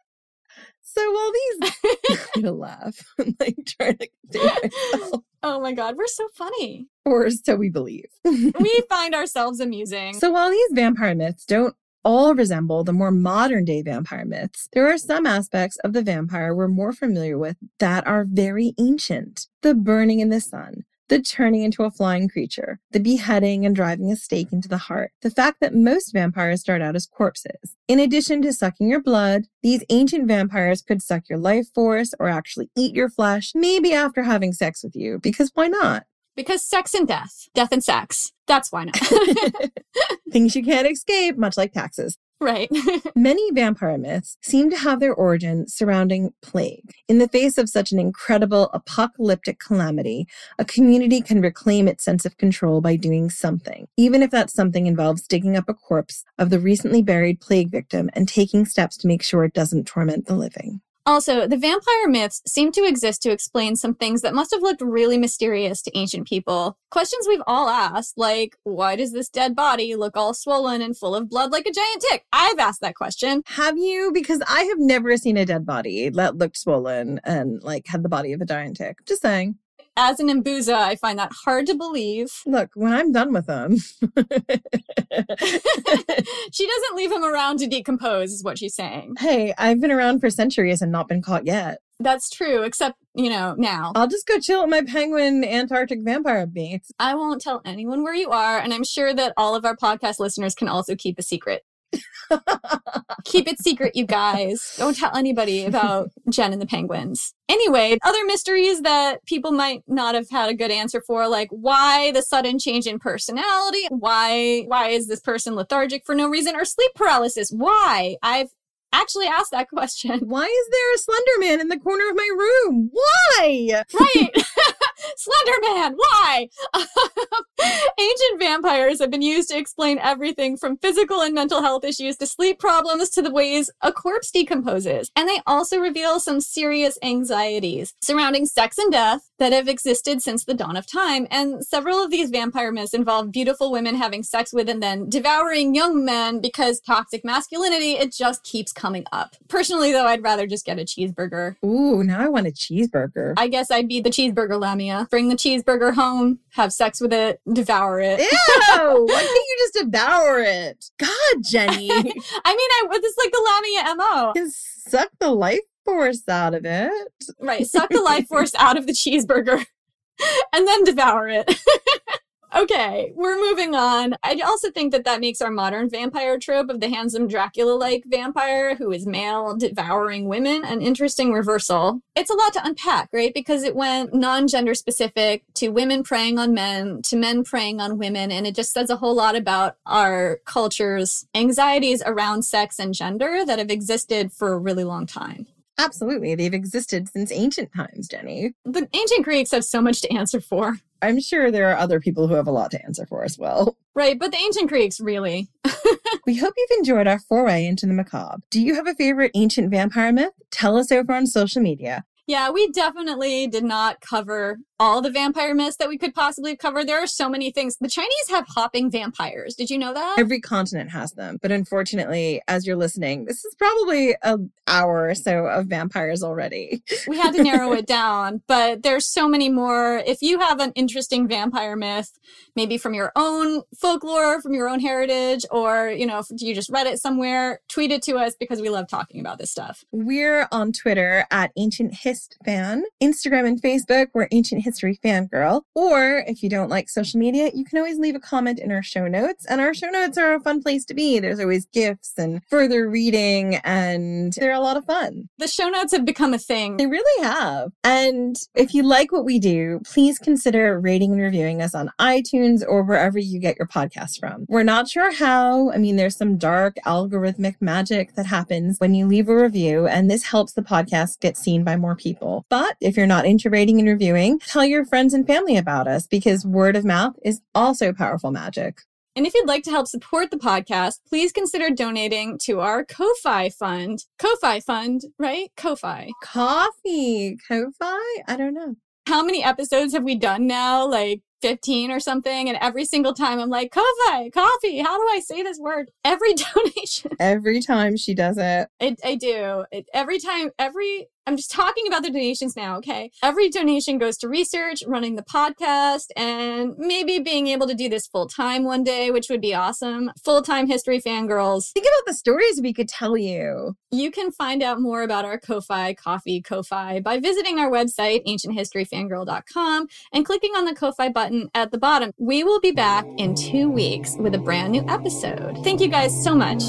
D: so while these I'm gonna laugh. I'm like trying to contain myself.
F: Oh my god, we're so funny.
D: Or so we believe.
F: we find ourselves amusing.
D: So while these vampire myths don't all resemble the more modern day vampire myths, there are some aspects of the vampire we're more familiar with that are very ancient. The burning in the sun, the turning into a flying creature, the beheading and driving a stake into the heart, the fact that most vampires start out as corpses. In addition to sucking your blood, these ancient vampires could suck your life force or actually eat your flesh, maybe after having sex with you, because why not?
F: Because sex and death, death and sex. That's why not.
D: Things you can't escape, much like taxes.
F: Right.
D: Many vampire myths seem to have their origin surrounding plague. In the face of such an incredible apocalyptic calamity, a community can reclaim its sense of control by doing something, even if that something involves digging up a corpse of the recently buried plague victim and taking steps to make sure it doesn't torment the living.
F: Also, the vampire myths seem to exist to explain some things that must have looked really mysterious to ancient people. Questions we've all asked, like, why does this dead body look all swollen and full of blood like a giant tick? I've asked that question.
D: Have you? Because I have never seen a dead body that looked swollen and like had the body of a giant tick. Just saying.
F: As an Empusa, I find that hard to believe.
D: Look, when I'm done with them.
F: she doesn't leave him around to decompose, is what she's saying.
D: hey, I've been around for centuries and not been caught yet.
F: That's true, except, you know, now.
D: I'll just go chill with my penguin Antarctic vampire mates.
F: I won't tell anyone where you are, and I'm sure that all of our podcast listeners can also keep a secret. Keep it secret, you guys. Don't tell anybody about Jen and the penguins. Anyway, other mysteries that people might not have had a good answer for, like why the sudden change in personality? Why why is this person lethargic for no reason or sleep paralysis? Why? I've actually asked that question.
D: Why is there a Slender Man in the corner of my room? Why?
F: Right. Slender Man, why? Ancient vampires have been used to explain everything from physical and mental health issues to sleep problems to the ways a corpse decomposes. And they also reveal some serious anxieties surrounding sex and death that have existed since the dawn of time. And several of these vampire myths involve beautiful women having sex with and then devouring young men because toxic masculinity, it just keeps coming up. Personally, though, I'd rather just get a cheeseburger.
D: Ooh, now I want a cheeseburger.
F: I guess I'd be the cheeseburger Lamia. Bring the cheeseburger home, have sex with it, devour it.
D: Ew! Why can't you just devour it? God, Jenny.
F: I mean, I this is like the Lamia MO.
D: You suck the life force out of it.
F: Right. Suck the life force out of the cheeseburger and then devour it. Okay, we're moving on. I also think that that makes our modern vampire trope of the handsome Dracula like vampire who is male devouring women an interesting reversal. It's a lot to unpack, right? Because it went non gender specific to women preying on men, to men preying on women, and it just says a whole lot about our culture's anxieties around sex and gender that have existed for a really long time.
D: Absolutely. They've existed since ancient times, Jenny.
F: The ancient Greeks have so much to answer for.
D: I'm sure there are other people who have a lot to answer for as well.
F: Right, but the ancient Greeks really.
D: we hope you've enjoyed our foray into the macabre. Do you have a favorite ancient vampire myth? Tell us over on social media.
F: Yeah, we definitely did not cover all the vampire myths that we could possibly cover. There are so many things. The Chinese have hopping vampires. Did you know that?
D: Every continent has them. But unfortunately, as you're listening, this is probably an hour or so of vampires already.
F: we had to narrow it down, but there's so many more. If you have an interesting vampire myth, maybe from your own folklore, from your own heritage, or, you know, you just read it somewhere, tweet it to us because we love talking about this stuff.
D: We're on Twitter at Ancient Hist Fan, Instagram and Facebook, we're Ancient History Fangirl. Or if you don't like social media, you can always leave a comment in our show notes. And our show notes are a fun place to be. There's always gifts and further reading, and they're a lot of fun.
F: The show notes have become a thing.
D: They really have. And if you like what we do, please consider rating and reviewing us on iTunes or wherever you get your podcasts from. We're not sure how. I mean, there's some dark algorithmic magic that happens when you leave a review, and this helps the podcast get seen by more people. But if you're not into rating and reviewing, tell your friends and family about us because word of mouth is also powerful magic.
F: And if you'd like to help support the podcast, please consider donating to our Ko-Fi fund. Ko-Fi fund, right? Ko-Fi.
D: Coffee. Ko-Fi? I don't know.
F: How many episodes have we done now? Like 15 or something. And every single time I'm like, Ko-Fi, coffee. How do I say this word? Every donation.
D: Every time she does it.
F: I, I do. It, every time, every I'm just talking about the donations now, okay? Every donation goes to research, running the podcast, and maybe being able to do this full time one day, which would be awesome. Full time history fangirls.
D: Think about the stories we could tell you.
F: You can find out more about our Ko-Fi Coffee Ko-Fi by visiting our website, ancienthistoryfangirl.com, and clicking on the Ko-Fi button at the bottom. We will be back in two weeks with a brand new episode. Thank you guys so much.